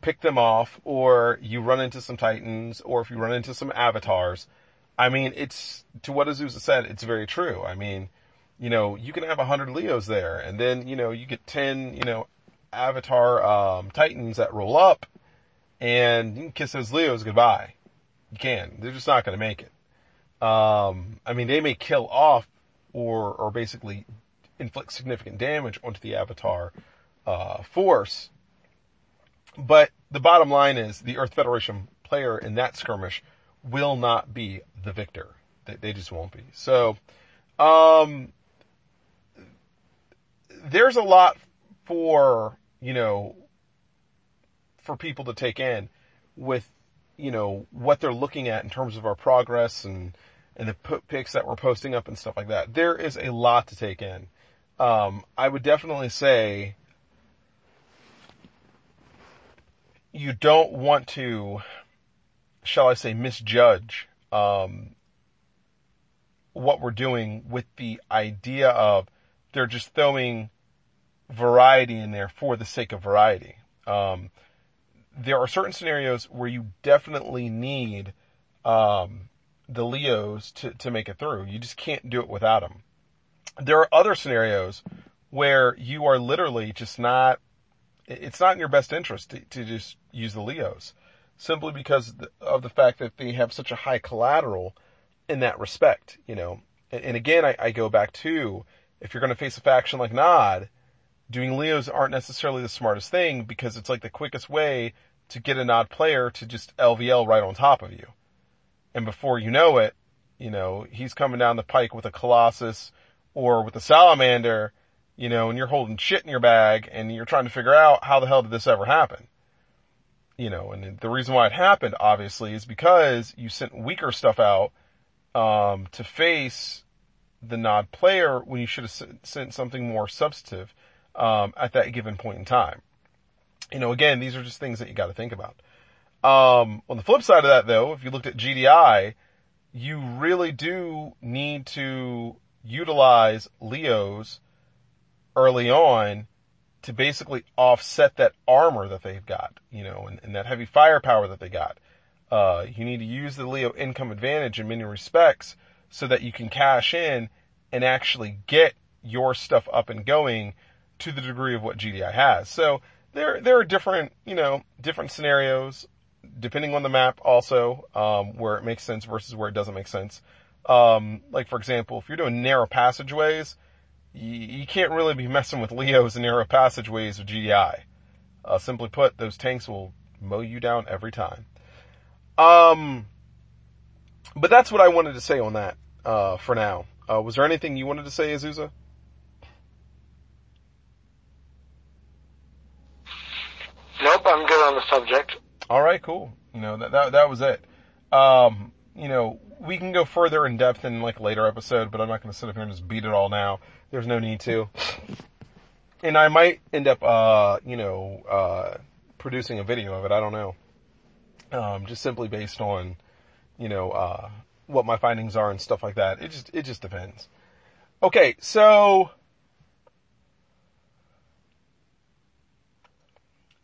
pick them off, or you run into some titans, or if you run into some avatars. I mean, it's, to what Azusa said, it's very true. I mean, you know, you can have a hundred Leos there, and then, you know, you get ten, you know, Avatar, um, Titans that roll up, and you kiss those Leos goodbye. You can. They're just not gonna make it. Um, I mean, they may kill off, or, or basically inflict significant damage onto the Avatar, uh, force, but the bottom line is the Earth Federation player in that skirmish will not be the victor. They, they just won't be. So, um, there's a lot for, you know, for people to take in with, you know, what they're looking at in terms of our progress and, and the pics that we're posting up and stuff like that. There is a lot to take in. Um, I would definitely say you don't want to shall I say, misjudge, um, what we're doing with the idea of they're just throwing variety in there for the sake of variety. Um, there are certain scenarios where you definitely need um, the Leos to, to make it through. You just can't do it without them. There are other scenarios where you are literally just not, it's not in your best interest to, to just use the Leos simply because of the fact that they have such a high collateral in that respect, you know. And, and again, I, I, go back to, if you're going to face a faction like Nod, doing Leos aren't necessarily the smartest thing because it's like the quickest way to get a Nod player to just LVL right on top of you. And before you know it, you know, he's coming down the pike with a Colossus or with a Salamander, you know, and you're holding shit in your bag and you're trying to figure out how the hell did this ever happen? You know, and the reason why it happened, obviously, is because you sent weaker stuff out, um, to face the Nod player when you should have sent something more substantive, um, at that given point in time. You know, again, these are just things that you gotta think about. Um, on the flip side of that though, if you looked at GDI, you really do need to utilize Leos early on to basically offset that armor that they've got, you know, and, and that heavy firepower that they got. Uh, you need to use the Leo income advantage in many respects so that you can cash in and actually get your stuff up and going to the degree of what GDI has. So there, there are different, you know, different scenarios depending on the map also, um, where it makes sense versus where it doesn't make sense. Um, like for example, if you're doing narrow passageways, you, you can't really be messing with Leos and narrow passageways of GDI. Uh, simply put, those tanks will mow you down every time. Um, but that's what I wanted to say on that, uh, for now. Uh, was there anything you wanted to say, Azusa? Nope, I'm good on the subject. All right, cool. You know, that, that, that was it. Um, you know, we can go further in depth in like a later episode, but I'm not going to sit up here and just beat it all now. There's no need to. And I might end up, uh, you know, uh, producing a video of it. I don't know. Um, just simply based on, you know, uh, what my findings are and stuff like that. It just, it just depends. Okay, so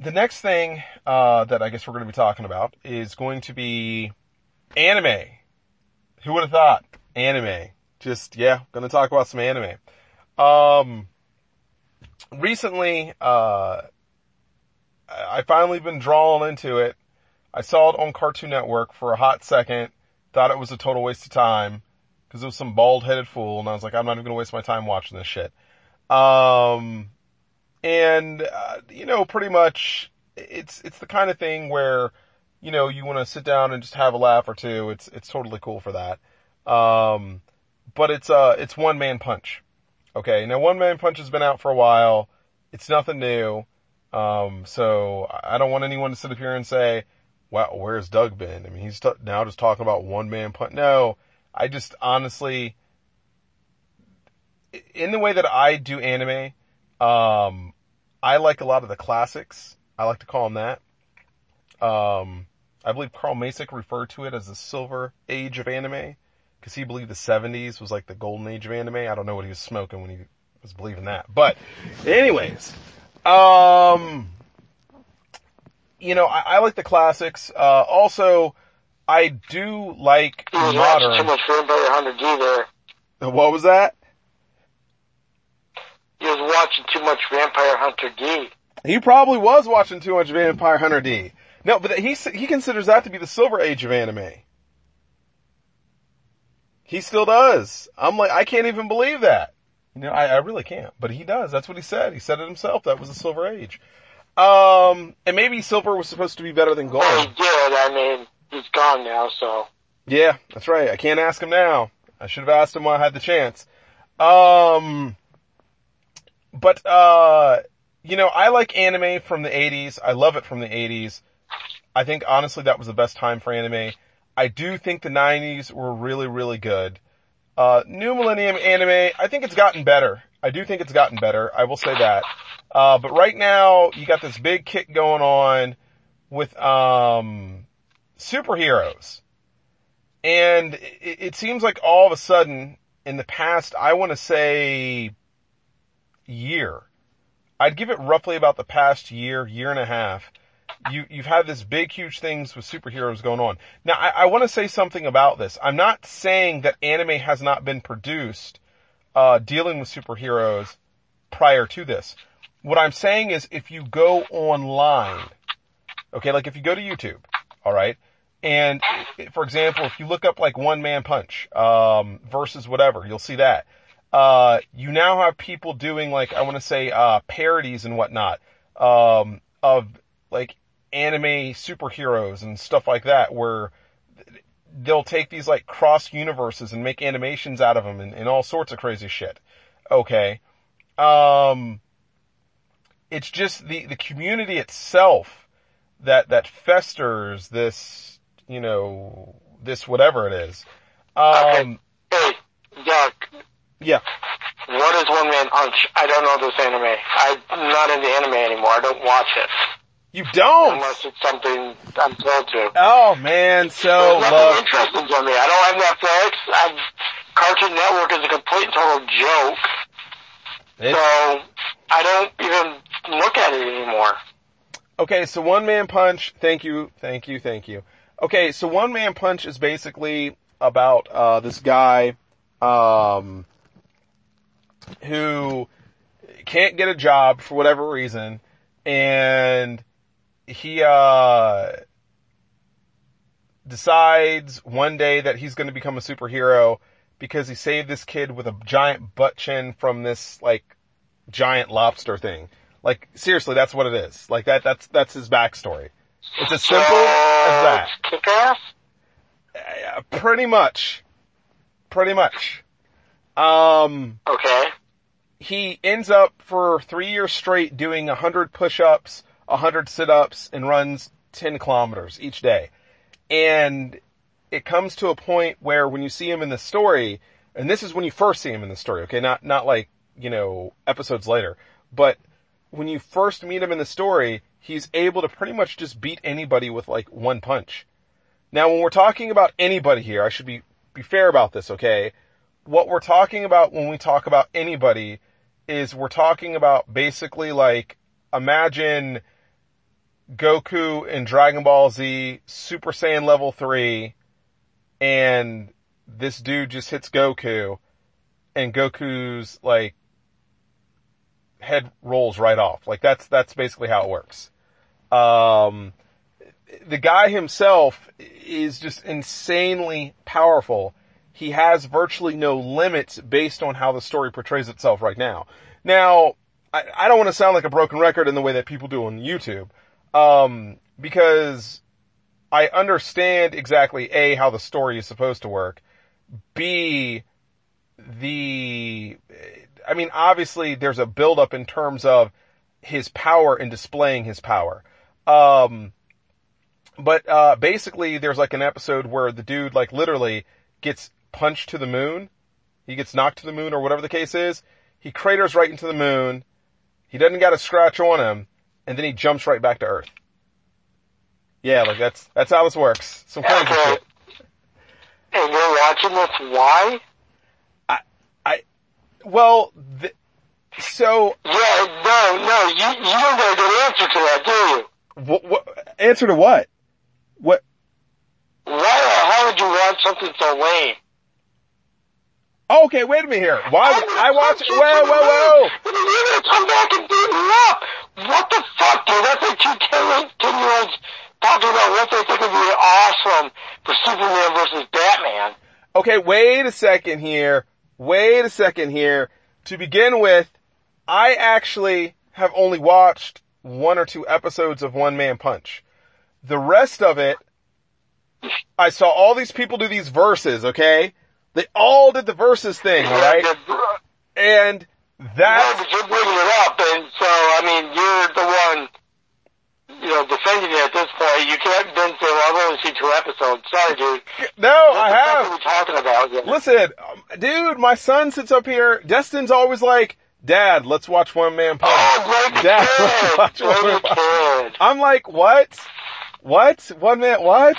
the next thing uh, that I guess we're going to be talking about is going to be anime. Who would have thought? Anime. Just yeah, going to talk about some anime. Um, recently, uh, I finally been drawn into it. I saw it on Cartoon Network for a hot second. Thought it was a total waste of time because it was some bald-headed fool, and I was like, I'm not even going to waste my time watching this shit. Um, and, uh, you know, pretty much it's, it's the kind of thing where, you know, you want to sit down and just have a laugh or two. It's, it's totally cool for that. Um, but it's, uh, it's one man punch. Okay. Now one man punch has been out for a while. It's nothing new. Um, so I don't want anyone to sit up here and say, wow, where's Doug been? I mean, he's t- now just talking about one man punch. No, I just honestly, in the way that I do anime, um, I like a lot of the classics. I like to call them that. Um, I believe Carl Macek referred to it as the silver age of anime because he believed the 70s was like the golden age of anime. I don't know what he was smoking when he was believing that. But anyways, um, you know, I, I like the classics. Uh, also, I do like modern. Too much Vampire Hunter D there. What was that? He was watching too much Vampire Hunter D. He probably was watching too much Vampire Hunter D. No, but he he considers that to be the silver age of anime. He still does. I'm like, I can't even believe that. You know, I, I really can't, but he does. That's what he said. He said it himself. That was the silver age. Um, and maybe silver was supposed to be better than gold. Well, he did. I mean, he's gone now, so. Yeah, that's right. I can't ask him now. I should have asked him while I had the chance. Um, but, uh, you know, I like anime from the 80s. I love it from the 80s. I think honestly that was the best time for anime. I do think the 90s were really, really good. Uh, new millennium anime, I think it's gotten better. I do think it's gotten better. I will say that. Uh, but right now you got this big kick going on with, um, superheroes. And it, it seems like all of a sudden in the past, I want to say year, I'd give it roughly about the past year, year and a half. You, you've had this big, huge things with superheroes going on. Now, I, I want to say something about this. I'm not saying that anime has not been produced, uh, dealing with superheroes prior to this. What I'm saying is if you go online, okay, like if you go to YouTube, alright, and for example, if you look up like One Man Punch, um, versus whatever, you'll see that. Uh, you now have people doing like, I want to say, uh, parodies and whatnot, um, of like anime superheroes and stuff like that where they'll take these like cross universes and make animations out of them and, and all sorts of crazy shit. Okay. Um, it's just the, the community itself that, that festers this, you know, this whatever it is. Um, Hey, Doc, yeah. what is One Man Punch? I don't know this anime. I'm not into anime anymore. I don't watch it. You don't! Unless it's something I'm told to. Oh man, so There's nothing interesting to me. I don't have Netflix. I've, Cartoon Network is a complete total joke. it's, So, I don't even look at it anymore. Okay, so One Man Punch, thank you, thank you, thank you. Okay, so One Man Punch is basically about, uh, this guy, um, who can't get a job for whatever reason, and he, uh, decides one day that he's gonna become a superhero because he saved this kid with a giant butt chin from this, like, giant lobster thing. Like, seriously, that's what it is. Like that, that's, that's his backstory. It's as simple as that. Kick ass? Uh, pretty much. Pretty much. Um, Okay. he ends up for three years straight doing a hundred push-ups, a hundred sit-ups, and runs 10 kilometers each day. And it comes to a point where when you see him in the story, and this is when you first see him in the story, okay, not, not like, you know, episodes later, but when you first meet him in the story, he's able to pretty much just beat anybody with like one punch. Now when we're talking about anybody here, I should be, be fair about this, okay? What we're talking about when we talk about anybody is we're talking about basically like, imagine Goku in Dragon Ball Z, Super Saiyan level 3, and this dude just hits Goku, and Goku's like, head rolls right off. Like that's, that's basically how it works. Um, the guy himself is just insanely powerful. He has virtually no limits based on how the story portrays itself right now. Now, I, I don't want to sound like a broken record in the way that people do on YouTube, um, because I understand exactly A, how the story is supposed to work, B, the, I mean, obviously there's a buildup in terms of his power and displaying his power. Um, but, uh, basically there's like an episode where the dude like literally gets punched to the moon. He gets knocked to the moon or whatever the case is. He craters right into the moon. He doesn't got a scratch on him and then he jumps right back to earth. Yeah, like that's, that's how this works. Some crazy Okay. shit. And you're watching this, why? I, I, well, th- so, Yeah, no, no, you, you don't got a good answer to that, do you? what, what, answer to what? What, Why the hell would you want something so lame? Okay, wait a minute here. Why, I watch, whoa, whoa, whoa! You're gonna come back and beat me up! What the fuck, dude? That's like two 10, 10 year olds talking about what they think would be awesome for Superman versus Batman. Okay, wait a second here. Wait a second here. To begin with, I actually have only watched one or two episodes of One Man Punch. The rest of it, I saw all these people do these verses, okay? They all did the verses thing, alright? And Yeah, that, but you're bringing it up, and so, I mean, you're the one, you know, defending it at this point. You can't then say, well, I've only seen two episodes. Sorry, dude. no, What I have. are we talking about? here? Listen, um, dude, my son sits up here. Destin's always like, Dad, let's watch One Man Punch. Oh, Dad, kid! let's watch One Man Punch. I'm like, what? What? One man, what?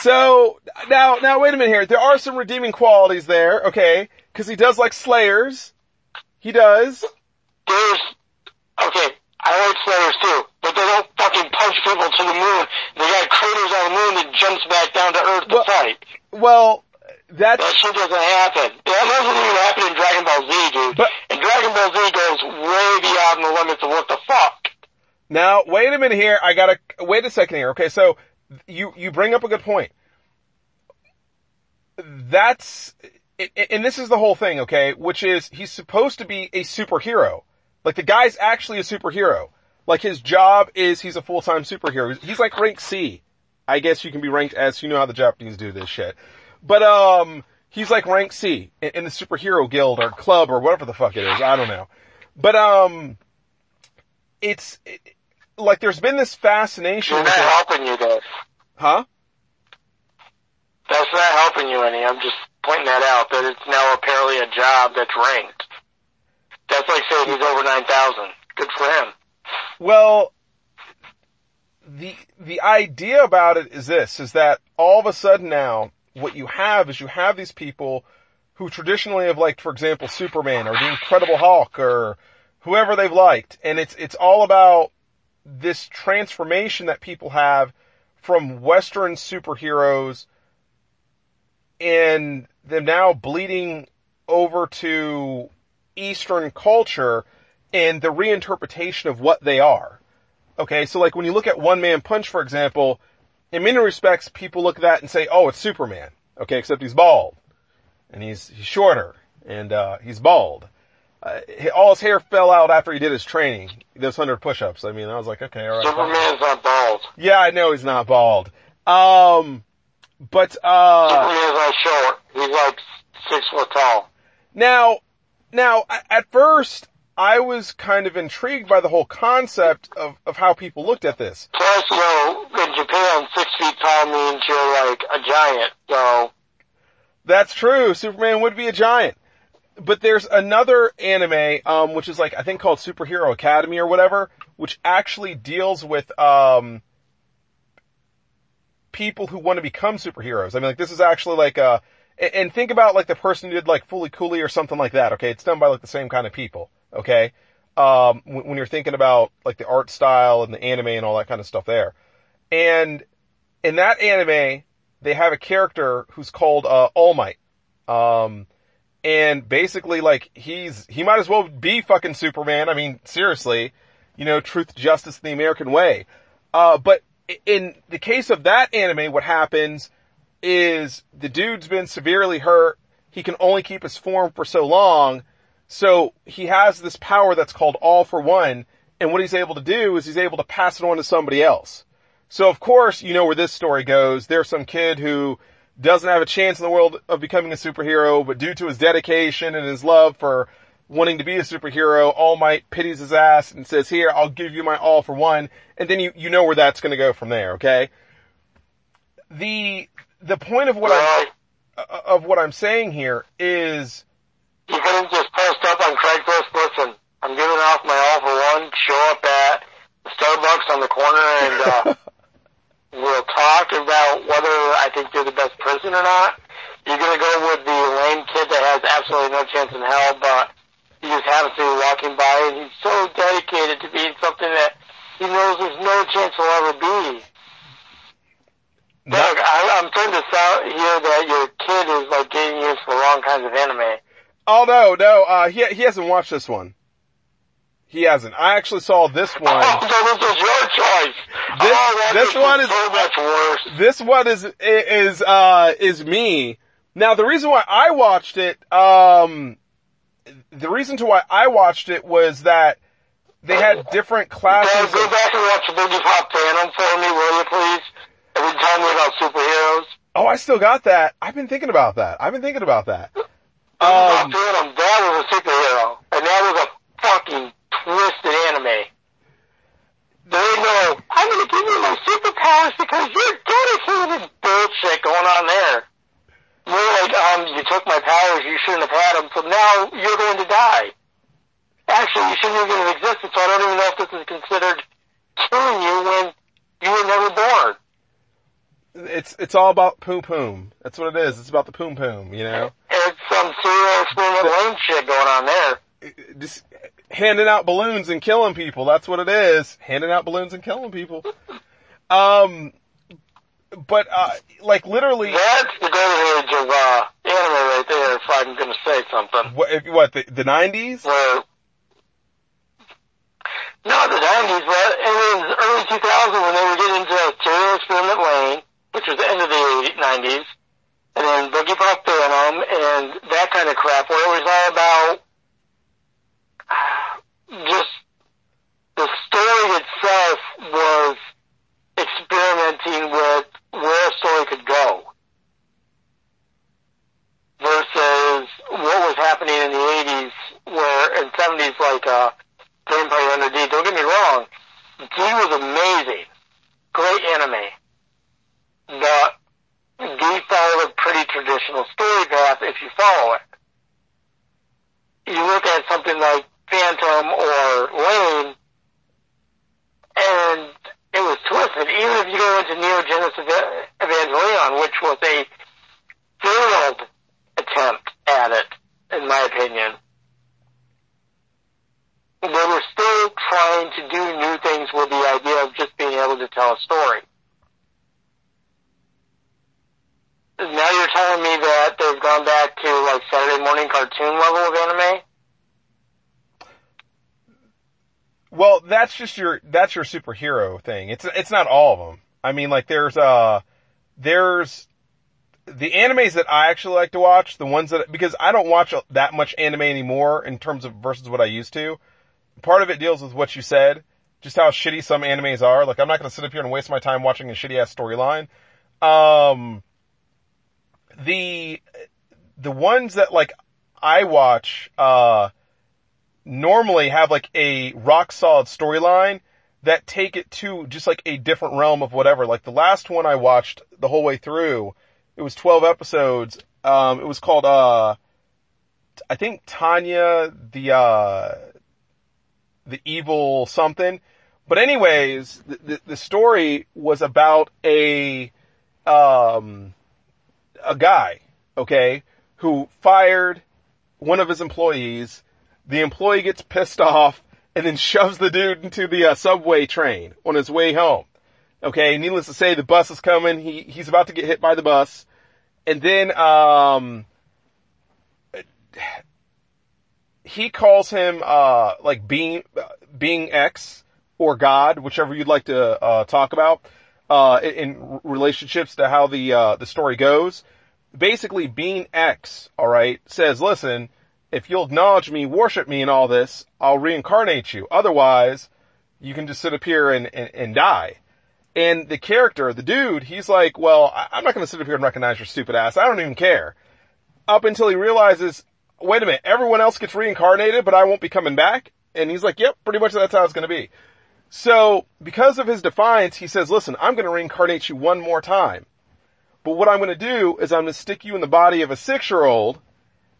So now, now wait a minute here. There are some redeeming qualities there, okay? Because he does like Slayers. He does. There's, okay, I like Slayers too, but they don't fucking punch people to the moon. They got craters on the moon that jumps back down to Earth to Well- fight. Well, that's That shit doesn't happen. That doesn't even happen in Dragon Ball Z, dude. But- and Dragon Ball Z goes way beyond the limits of what the fuck. Now, wait a minute here. I gotta, wait a second here. Okay, so you, you bring up a good point. That's, and this is the whole thing, okay, which is he's supposed to be a superhero. Like the guy's actually a superhero. Like his job is he's a full-time superhero. He's like rank C. I guess you can be ranked S. you know how the Japanese do this shit. But, um, he's like rank C in, in the superhero guild or club or whatever the fuck it is. I don't know. But, um, it's, it, like there's been this fascination with not helping you, Dave. Huh? That's not helping you any. I'm just pointing that out, that it's now apparently a job that's ranked. That's like saying he's over 9,000. Good for him. Well, the the idea about it is this: is that all of a sudden now, what you have is you have these people who traditionally have liked, for example, Superman or the Incredible Hulk or whoever they've liked, and it's it's all about this transformation that people have from Western superheroes and them now bleeding over to Eastern culture and the reinterpretation of what they are. Okay, so like when you look at One Man Punch, for example, in many respects, people look at that and say, oh, it's Superman. Okay, except he's bald. And he's, he's shorter. And, uh, he's bald. Uh, all his hair fell out after he did his training. Those hundred push-ups. I mean, I was like, okay, alright. fine. Superman's not bald. Yeah, I know he's not bald. Um, but, uh, Superman's not short. He's like six foot tall. Now, now, at first, I was kind of intrigued by the whole concept of, of how people looked at this. Plus, you know, in Japan, six feet tall means you're like a giant. So, That's true. Superman would be a giant. But there's another anime, um, which is like, I think called Superhero Academy or whatever, which actually deals with, um, people who want to become superheroes. I mean, like, this is actually like, uh, and think about like the person who did like Fooly Cooly or something like that, okay? It's done by like the same kind of people, okay? Um, when, when you're thinking about like the art style and the anime and all that kind of stuff there. And in that anime, they have a character who's called, uh, All Might. Um, and basically like he's, he might as well be fucking Superman. I mean, seriously, you know, truth, justice, the American way. Uh, but in the case of that anime, what happens is the dude's been severely hurt. He can only keep his form for so long. So he has this power that's called all for one. And what he's able to do is he's able to pass it on to somebody else. So of course, you know where this story goes. There's some kid who doesn't have a chance in the world of becoming a superhero, but due to his dedication and his love for wanting to be a superhero, All Might pities his ass and says, here, I'll give you my all for one. And then you, you know where that's gonna go from there, okay? The, the point of what I'm, of what I'm saying here is, you couldn't just post up on Craigslist, listen, I'm giving off my all for one, show up at Starbucks on the corner and, uh, we'll talk about whether I think you're the best person or not. You're gonna go with the lame kid that has absolutely no chance in hell, but he just happens to be walking by and he's so dedicated to being something that he knows there's no chance he'll ever be. Doug, I, I'm starting to sound here that your kid is like getting used for wrong kinds of anime. oh no, no, uh, he, he hasn't watched this one. He hasn't. I actually saw this one. Oh, so this is your choice. This- oh, this one is- so much worse. this one is is uh is me. Now the reason why I watched it, um, the reason to why I watched it was that they had different Dad, classes. go back and watch the Boogiepop Phantom for me, will you please? Have you told me about superheroes? oh, I still got that. I've been thinking about that. I've been thinking about that. Um, Phantom, that was a superhero. And that was a fucking twisted anime. Ain't no, I'm gonna give you my superpowers because you're dedicated to this bullshit going on there. More like, um, you took my powers, you shouldn't have had them, so now you're going to die. Actually, you shouldn't even have existed, so I don't even know if this is considered killing you when you were never born. It's it's all about poom poom. That's what it is. It's about the poom poom. You know, It's some serial experiment shit going on there. Just handing out balloons and killing people. That's what it is. Handing out balloons and killing people. Um, but uh, like literally, That's the golden age of uh, anime right there. If I'm going to say something, what, if, what the the nineties? where no, the '90s, but it was early 2000 when they were getting into serial experiment Lain, which was the end of the '90s, and then Boogiepop Phantom and that kind of crap, where it was all about just the story itself was experimenting with where a story could go versus what was happening in the 80s where in 70s like uh Vampire Hunter D. Don't get me wrong, D was amazing. Great anime. But D followed a pretty traditional story path if you follow it. You look at something like Phantom or Lain, and it was twisted. Even if you go into Neon Genesis Evangelion, which was a failed attempt at it, in my opinion, they were still trying to do new things with the idea of just being able to tell a story. Now you're telling me that they've gone back to like Saturday morning cartoon level of anime? Well, that's just your that's your superhero thing. It's it's not all of them. I mean, like there's uh there's the animes that I actually like to watch, the ones that because I don't watch that much anime anymore in terms of versus what I used to. Part of it deals with what you said, just how shitty some animes are. Like I'm not going to sit up here and waste my time watching a shitty ass storyline. Um, the the ones that like I watch, uh, normally have like a rock solid storyline that take it to just like a different realm of whatever. Like the last one I watched the whole way through, it was 12 episodes. Um, it was called, uh, I think Tanya, the, uh, the evil something. But anyways, the, the, the story was about a, um, a guy, okay, who fired one of his employees. The employee gets pissed off and then shoves the dude into the uh, subway train on his way home. Okay, needless to say, the bus is coming. He he's about to get hit by the bus, and then um, he calls him uh like being being X or God, whichever you'd like to uh, talk about uh, in, relationships to how the uh, the story goes. Basically, being X, all right, says, listen, if you'll acknowledge me, worship me, and all this, I'll reincarnate you. Otherwise, you can just sit up here and, and, and die. And the character, the dude, he's like, well, I'm not going to sit up here and recognize your stupid ass. I don't even care. Up until he realizes, wait a minute, everyone else gets reincarnated, but I won't be coming back. And he's like, yep, pretty much that's how it's going to be. So, because of his defiance, he says, listen, I'm going to reincarnate you one more time. But what I'm going to do is I'm going to stick you in the body of a six year old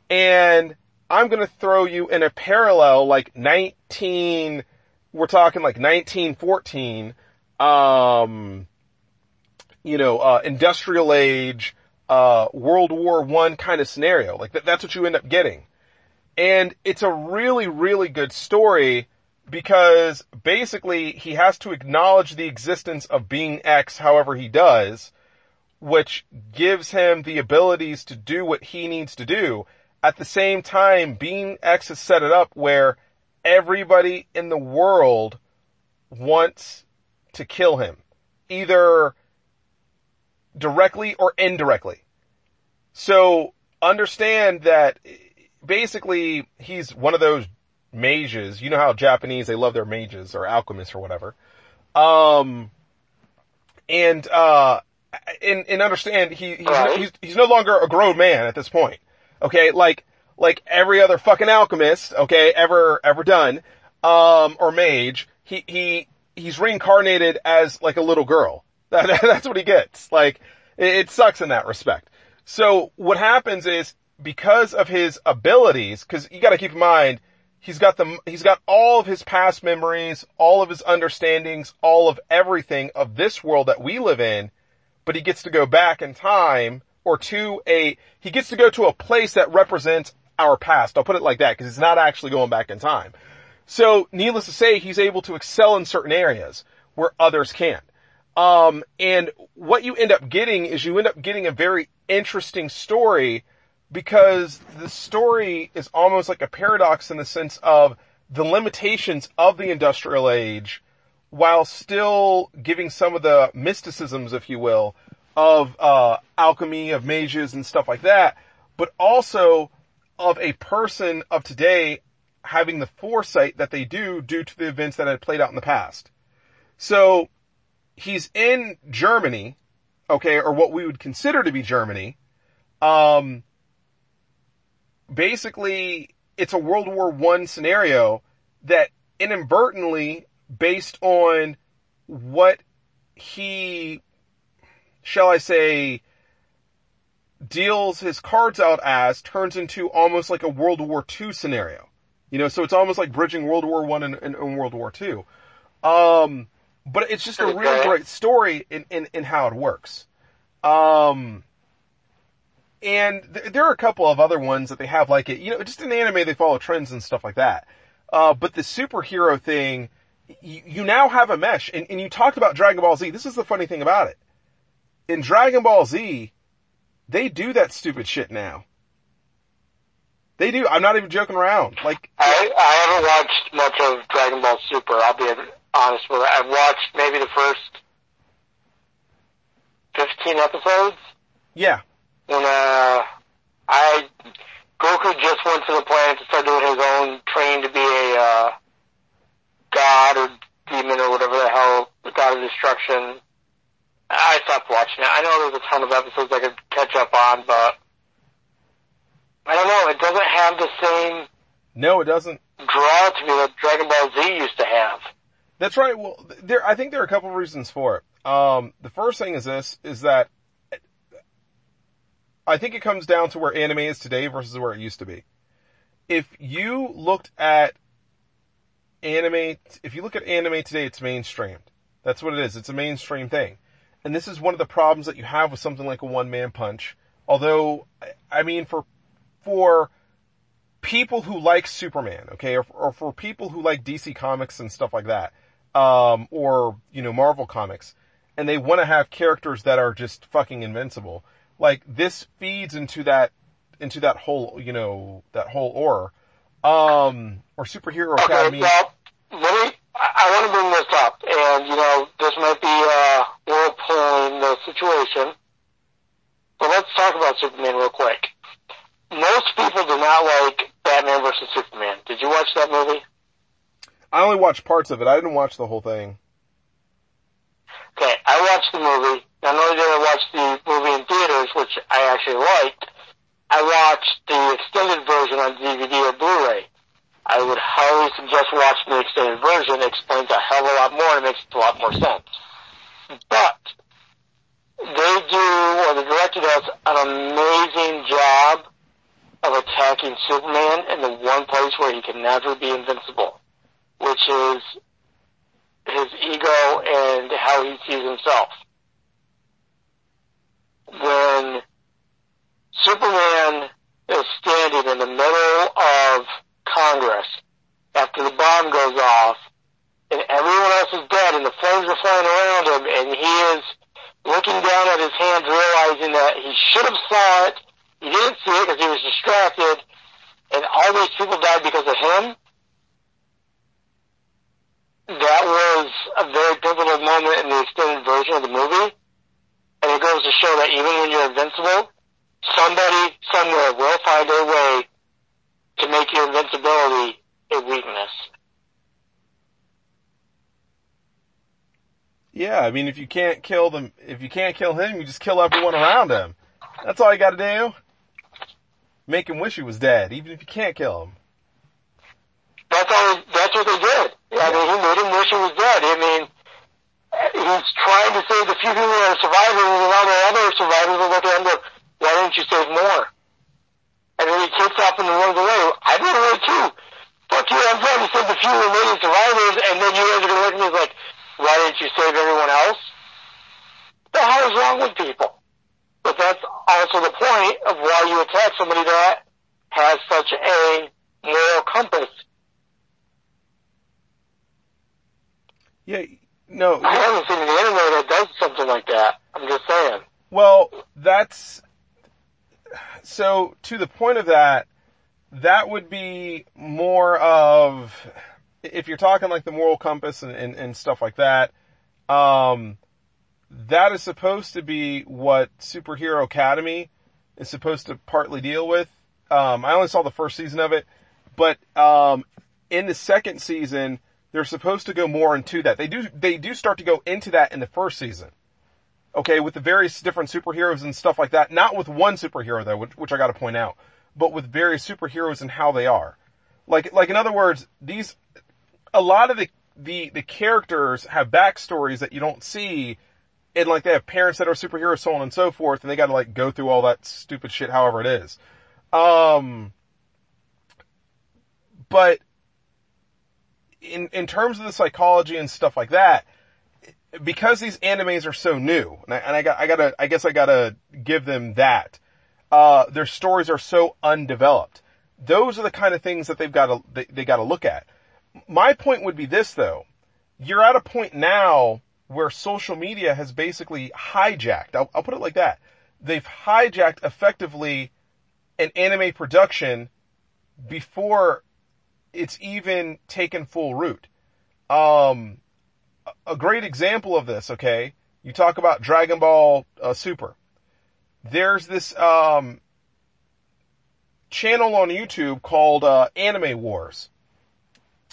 and I'm going to throw you in a parallel like 19, we're talking like 1914, um, you know, uh, industrial age, uh, World War One kind of scenario. Like that, that's what you end up getting. And it's a really, really good story because basically he has to acknowledge the existence of being X however he does, which gives him the abilities to do what he needs to do. At the same time, being X has set it up where everybody in the world wants to kill him. Either directly or indirectly. So understand that basically he's one of those mages. You know how Japanese, they love their mages or alchemists or whatever. Um, and, uh, and, and understand he, he's, Right. he's, he's no longer a grown man at this point. Okay. Like, like every other fucking alchemist, okay, ever, ever done, um, or mage, he, he, he's reincarnated as like a little girl. That, that's what he gets. Like, it, it sucks in that respect. So what happens is because of his abilities, cause you gotta keep in mind, he's got the, he's got all of his past memories, all of his understandings, all of everything of this world that we live in, but he gets to go back in time or to a, he gets to go to a place that represents our past. I'll put it like that because it's not actually going back in time. So needless to say, he's able to excel in certain areas where others can't. Um, and what you end up getting is you end up getting a very interesting story because the story is almost like a paradox in the sense of the limitations of the industrial age while still giving some of the mysticisms, if you will, of, uh, alchemy, of mages and stuff like that, but also of a person of today having the foresight that they do due to the events that had played out in the past. So he's in Germany, okay, or what we would consider to be Germany. Um, basically, it's a World War One scenario that inadvertently, based on what he, shall I say, deals his cards out as, turns into almost like a World War II scenario. You know, so it's almost like bridging World War One and, and, and, World War Two. Um, but it's just a really great story in, in, in how it works. Um, and th- there are a couple of other ones that they have like it. You know, just in anime they follow trends and stuff like that. Uh, but the superhero thing, you, you now have a mesh. And, and you talked about Dragon Ball Z. This is the funny thing about it. In Dragon Ball Z, they do that stupid shit now. They do. I'm not even joking around. Like I, I haven't watched much of Dragon Ball Super. I'll be honest with you. I've watched maybe the first 15 episodes. Yeah. When uh, I Goku just went to the planet to start doing his own training to be a uh, god or demon or whatever the hell, the god of destruction. I stopped watching it. I know there's a ton of episodes I could catch up on, but I don't know. It doesn't have the same. No, it doesn't. Draw to me that Dragon Ball Z used to have. That's right. Well, there. I think there are a couple of reasons for it. Um, the first thing is this: is that I think it comes down to where anime is today versus where it used to be. If you looked at anime, if you look at anime today, it's mainstreamed. That's what it is. It's a mainstream thing. And this is one of the problems that you have with something like a one man punch. Although, I mean, for for people who like Superman, okay, or, or for people who like DC comics and stuff like that, um, or, you know, Marvel comics, and they want to have characters that are just fucking invincible, like this feeds into that, into that whole, you know, that whole aura, um, or superhero okay, academy. Well, let me, I want to bring this up, and you know, this might be, uh, whirlpooling the situation, but let's talk about Superman real quick most people do not like Batman versus Superman. Did you watch that movie? I only watched parts of it. I didn't watch the whole thing. Okay, I watched the movie. Not only did I watch the movie in theaters, which I actually liked, I watched the extended version on DVD or Blu-ray. I would highly suggest watching the extended version. It explains a hell of a lot more and makes a lot more sense. But they do, or the director does, an amazing job of attacking Superman in the one place where he can never be invincible, which is his ego and how he sees himself. When Superman is standing in the middle of Congress after the bomb goes off and everyone else is dead and the flames are flying around him and he is looking down at his hands realizing that he should have saw it he didn't see it because he was distracted, and all these people died because of him. That was a very pivotal moment in the extended version of the movie, and it goes to show that even when you're invincible, somebody somewhere will find a way to make your invincibility a weakness. Yeah, I mean, if you can't kill them, if you can't kill him, you just kill everyone around him. That's all you got to do make him wish he was dead, even if you can't kill him. That's all. That's what they did. Yeah. I mean, he made him wish he was dead. I mean, he's trying to save the few people that are surviving, and all the other survivors are at him. Look, why didn't you save more? And then he kicks off and runs away. I run away too. Fuck you! I'm trying to save the few remaining survivors, and then you guys are gonna look at me like, why didn't you save everyone else? the hell is wrong with people? But that's also the point of why you attack somebody that has such a moral compass. Yeah, no. I haven't seen an anime that does something like that. I'm just saying. Well, that's so to the point of that. That would be more of if you're talking like the moral compass and, and, and stuff like that. Um, that is supposed to be what Superhero Academy is supposed to partly deal with. Um, I only saw the first season of it, but um, in the second season, they're supposed to go more into that. They do they do start to go into that in the first season. Okay, with the various different superheroes and stuff like that. Not with one superhero though, which, which I got to point out, but with various superheroes and how they are. Like like in other words, these a lot of the the the characters have backstories that you don't see and like they have parents that are superheroes, so on and so forth, and they gotta like go through all that stupid shit however it is. Um, but in, in terms of the psychology and stuff like that, because these animes are so new, and I, and I got, I gotta, I guess I gotta give them that, uh, their stories are so undeveloped. Those are the kind of things that they've gotta, they, they gotta look at. My point would be this though. You're at a point now where social media has basically hijacked, I'll, I'll put it like that. They've hijacked effectively an anime production before it's even taken full root. Um, a great example of this, okay? You talk about Dragon Ball uh, Super. There's this um, channel on YouTube called uh, Anime Wars,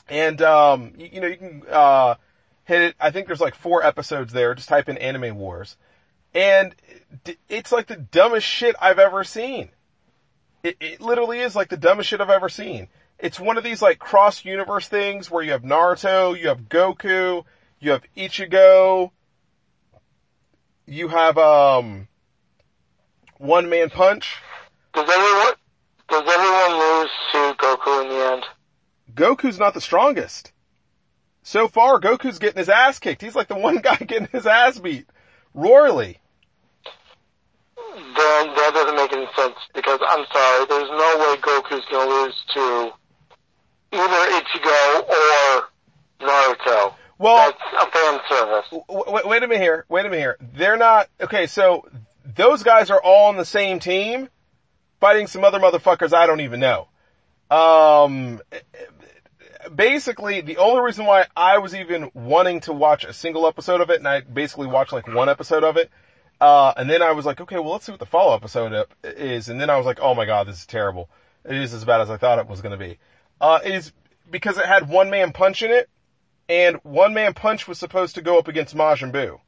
and um, you, you, know you can uh, hit it. I think there's like four episodes there. Just type in Anime Wars, and it's like the dumbest shit I've ever seen. It, it literally is like the dumbest shit I've ever seen. It's one of these like cross universe things where you have Naruto, you have Goku, you have Ichigo, you have um One Man Punch. Does everyone does everyone lose to Goku in the end? Goku's not the strongest. So far, Goku's getting his ass kicked. He's like the one guy getting his ass beat royally then that doesn't make any sense because I'm sorry, there's no way Goku's gonna lose to either Ichigo or Naruto. Well, that's a fan service. Wait, wait a minute here. Wait a minute here. They're not okay. So those guys are all on the same team, fighting some other motherfuckers I don't even know. Um, basically, the only reason why I was even wanting to watch a single episode of it, and I basically watched like one episode of it, uh, and then I was like, okay, well, let's see what the follow up episode is. And then I was like, oh my god, this is terrible. It is as bad as I thought it was going to be. Uh, it is because it had one man punch in it, and one man punch was supposed to go up against Majin Buu.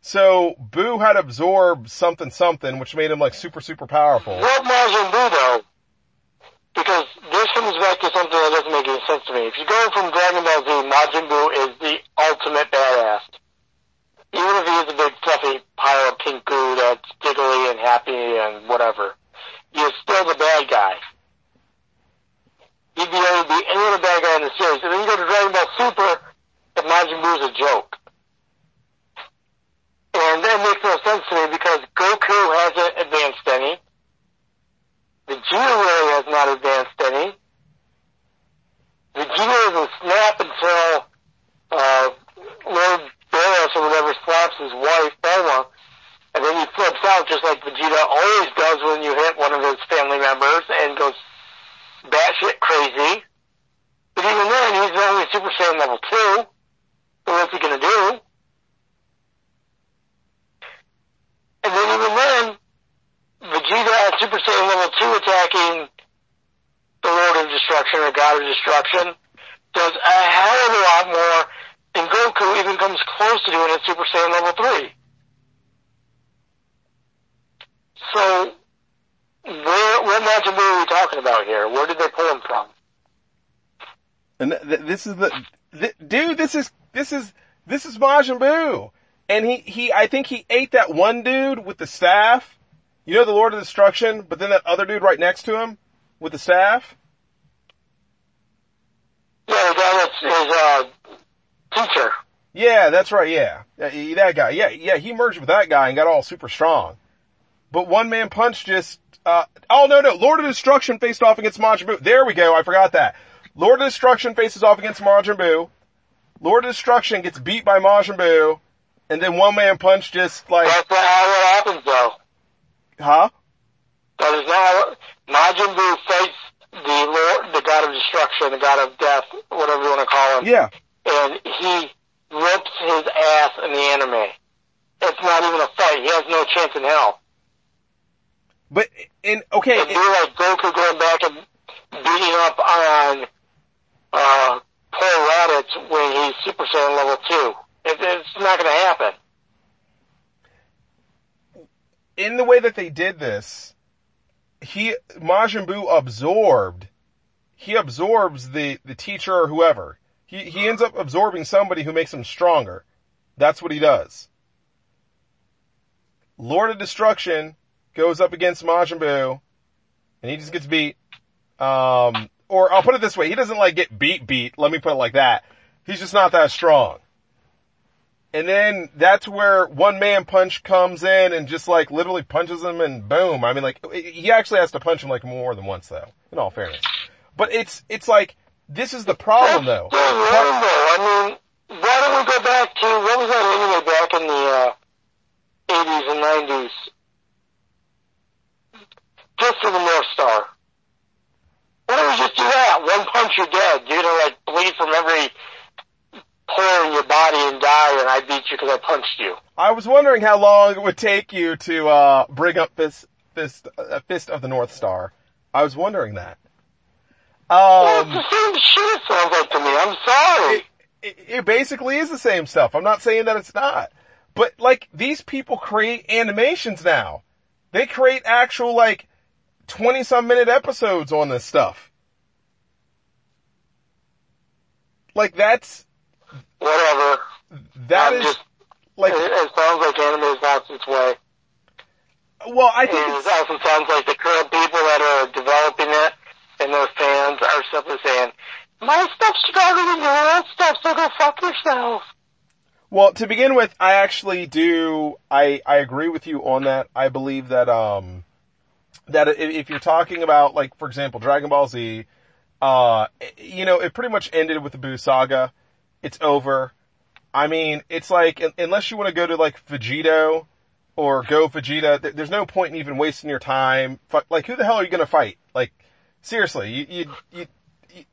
So Buu had absorbed something something, which made him like super super powerful. What Majin Buu though? Because this comes back to something that doesn't make any sense to me. If you go from Dragon Ball Z, Majin Buu is the ultimate badass even if he is a big fluffy pile of pink goo that's giggly and happy and whatever, he is still the bad guy. He'd be be any other bad guy in the series. And then you go to Dragon Ball Super, and Majin Buu is a joke. And that makes no sense to me because Goku hasn't advanced any. Vegeta really has not advanced any. Vegeta doesn't snap until uh, Lord Beerus or whatever slaps his wife, Bulma, and then he flips out just like Vegeta always does when you hit one of his family members and goes batshit crazy. But even then, he's only Super Saiyan level 2. So what's he gonna do? And then even then, Vegeta at Super Saiyan level 2 attacking the Lord of Destruction or God of Destruction does a hell of a lot more and Goku even comes close to doing it Super Saiyan level 3. So, where, what Majin Buu are we talking about here? Where did they pull him from? And th- th- this is the, th- dude, this is, this is, this is Majin Buu. And he, he, I think he ate that one dude with the staff. You know the Lord of Destruction, but then that other dude right next to him with the staff? Yeah, guy that's his, uh, teacher. Yeah, that's right, yeah. He- that guy. Yeah, yeah, he merged with that guy and got all super strong. But one man punch just, uh, oh no, no, Lord of Destruction faced off against Majin Buu. There we go, I forgot that. Lord of Destruction faces off against Majin Buu. Lord of Destruction gets beat by Majin Buu. And then one man punch just like, That's not how it happens though. huh? That is not how Majin Buu fights the Lord, the God of Destruction, the God of Death, whatever you want to call him. Yeah. And he rips his ass in the anime. It's not even a fight. He has no chance in hell. But, in, okay, It'd be like Goku going back and beating up on, uh, poor Raditz when he's Super Saiyan level 2. It, it's not gonna happen. in the way that they did this, he, Majin Buu absorbed, he absorbs the, the teacher or whoever. He, he ends up absorbing somebody who makes him stronger. That's what he does. Lord of Destruction goes up against Majin Buu, and he just gets beat. Um, or I'll put it this way, he doesn't like get beat beat, let me put it like that. He's just not that strong. And then that's where one man punch comes in and just like literally punches him and boom. I mean like, he actually has to punch him like more than once though, in all fairness. But it's, it's like, this is the problem though. I mean, why don't we go back to, what was that anime back in the, uh, 80s and 90s? Fist of the North Star. Why don't we just do that? One punch you're dead. You're gonna like bleed from every pore in your body and die and I beat you because I punched you. I was wondering how long it would take you to, uh, bring up this, fist, uh, fist of the North Star. I was wondering that. Well, Um, it's the same shit it sounds like to me. I'm sorry. it, it basically is the same stuff. I'm not saying that it's not. But like, these people create animations now. They create actual like, 20 some minute episodes on this stuff. Like that's, Whatever. that I'm is, just, like, it, it sounds like anime has lost its way. well, I think it also sounds like the current people that are developing it and their fans are simply saying, my stuff's stronger than your stuff, so go fuck yourself. Well, to begin with, I actually do, I, I agree with you on that. I believe that, um, that if you're talking about, like, for example, Dragon Ball Z, uh, you know, it pretty much ended with the Buu Saga. It's over. I mean, it's like, unless you want to go to like Vegito or go Vegeta, there's no point in even wasting your time. Like, who the hell are you going to fight? Like, seriously, you, you, you,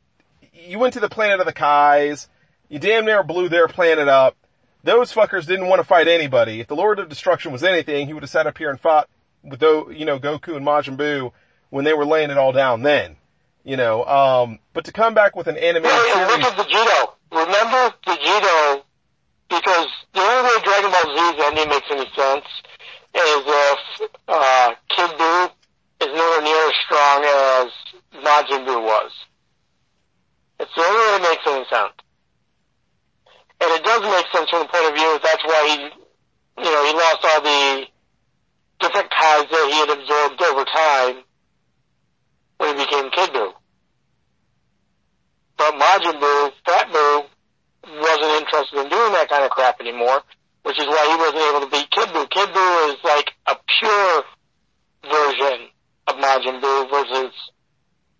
you went to the planet of the Kais, you damn near blew their planet up. Those fuckers didn't want to fight anybody. If the Lord of Destruction was anything, he would have sat up here and fought with, tho- you know, Goku and Majin Buu when they were laying it all down then. You know, um, but to come back with an animated Hey, and look series, at Vegito. Remember Vegito, because the only way Dragon Ball Z's ending makes any sense is if, uh, Kid Buu is nowhere near as strong as Majin Buu was. It's the only way it makes any sense. And it does make sense from the point of view that that's why he, you know, he lost all the different kinds that he had absorbed over time when he became Kid Buu. But Majin Buu, Fat Buu, wasn't interested in doing that kind of crap anymore, which is why he wasn't able to beat Kid Buu. Kid Buu is like a pure version of Majin Buu versus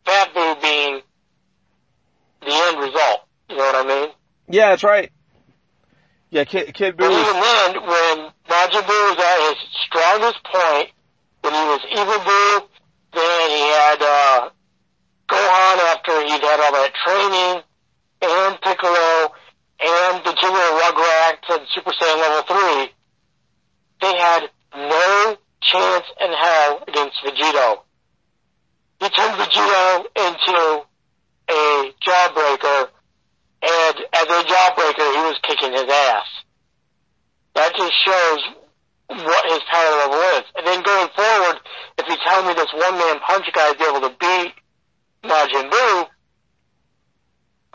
Fat Buu being the end result. You know what I mean? yeah, that's right. Yeah, Kid, Kid Buu was, even then, when Majin Buu was at his strongest point, when he was Evil Buu, then he had, uh, Gohan after he'd had all that training, and Piccolo, and the Junior Rugrats and Super Saiyan level 3, they had no chance in hell against Vegito. He turned Vegito into a jawbreaker, and as a jawbreaker, he was kicking his ass. That just shows what his power level is. And then going forward, if you tell me this one man punch guy is able to beat Majin Buu,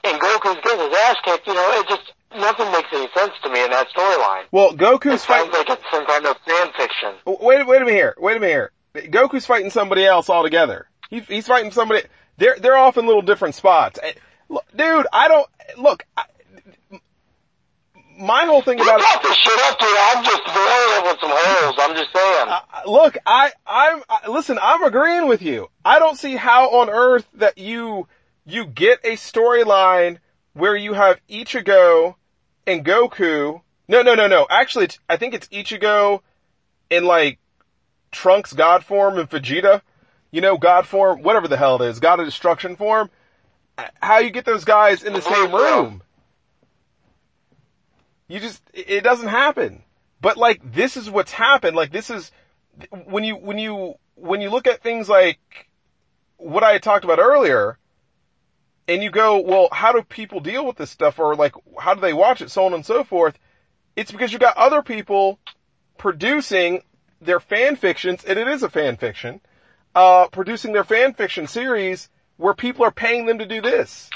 and Goku's getting his ass kicked, you know, it just, nothing makes any sense to me in that storyline. well, Goku's fighting, like it's some kind of fan fiction. wait, wait a minute here, wait a minute here. Goku's fighting somebody else altogether. He's, he's fighting somebody, they're, they're off in little different spots. Eh, look, Dude, I don't, look, I, my whole thing about got this shit up, dude. I'm just blowing it with some holes. I'm just saying. Uh, look, I, I'm, I, listen, I'm agreeing with you. I don't see how on earth that you, you get a storyline where you have Ichigo and Goku. No, no, no, no. Actually, it's, I think it's Ichigo in like Trunks God form and Vegeta. You know, God form, whatever the hell it is, God of Destruction form. How you get those guys in the same room? You just, it doesn't happen. But like, this is what's happened. Like, this is, when you, when you, when you look at things like what I talked about earlier, and you go, well, how do people deal with this stuff? Or like, how do they watch it? So on and so forth. It's because you got other people producing their fan fictions, and it is a fan fiction, uh, producing their fan fiction series where people are paying them to do this.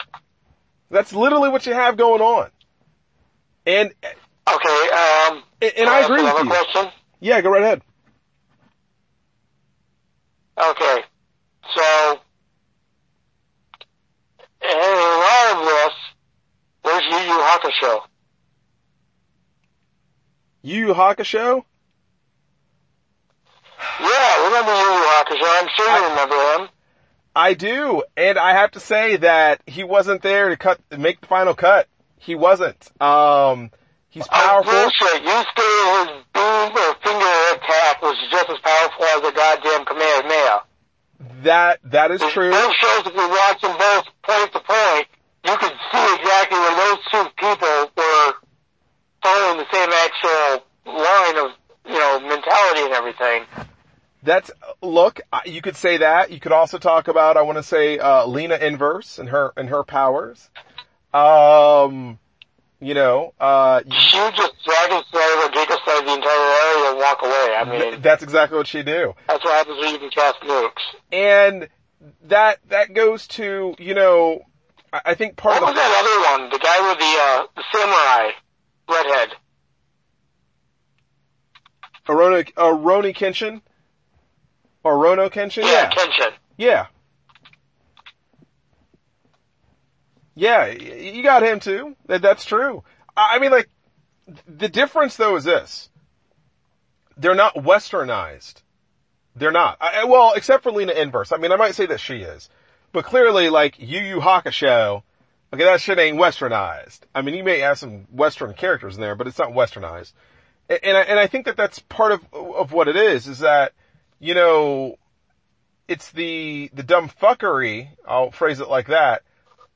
That's literally what you have going on. And, Okay, um. and can I agree with you. question? Yeah, go right ahead. Okay. So, in all of this, where's Yu Yu Hakusho? Yu Yu Hakusho? Yeah, remember Yu Yu Hakusho? I'm sure you remember him. I do, and I have to say that he wasn't there to cut, make the final cut. He wasn't. Um, he's powerful. bullshit. You stated his beam or finger attack was just as powerful as a goddamn Kamehameha. That, that is true. both shows if you watch them both point to point, you can see exactly where those two people were following the same actual line of, you know, mentality and everything. That's, look, you could say that. You could also talk about, I want to say, uh, Lina Inverse and her, and her powers. Um, you know, uh, She just dragon slave or giga slave the entire area and walk away. I mean, that's exactly what she do. that's what happens when you can cast nukes. And that, that goes to, you know, I I think part What of was the, that other one? The guy with the, uh, the samurai redhead. Arona, Aroni Kenshin? Or Rono Kenshin? Yeah, Kenshin. Yeah. Yeah, you got him too. That's true. I mean, like, the difference though is this. They're not westernized. They're not. I- well, except for Lina Inverse. I mean, I might say that she is. But clearly, like, Yu Yu Hakusho, okay, that shit ain't westernized. I mean, you may have some western characters in there, but it's not westernized. And, and I, and I think that that's part of, of what it is, is that, you know, it's the, the dumb fuckery, I'll phrase it like that,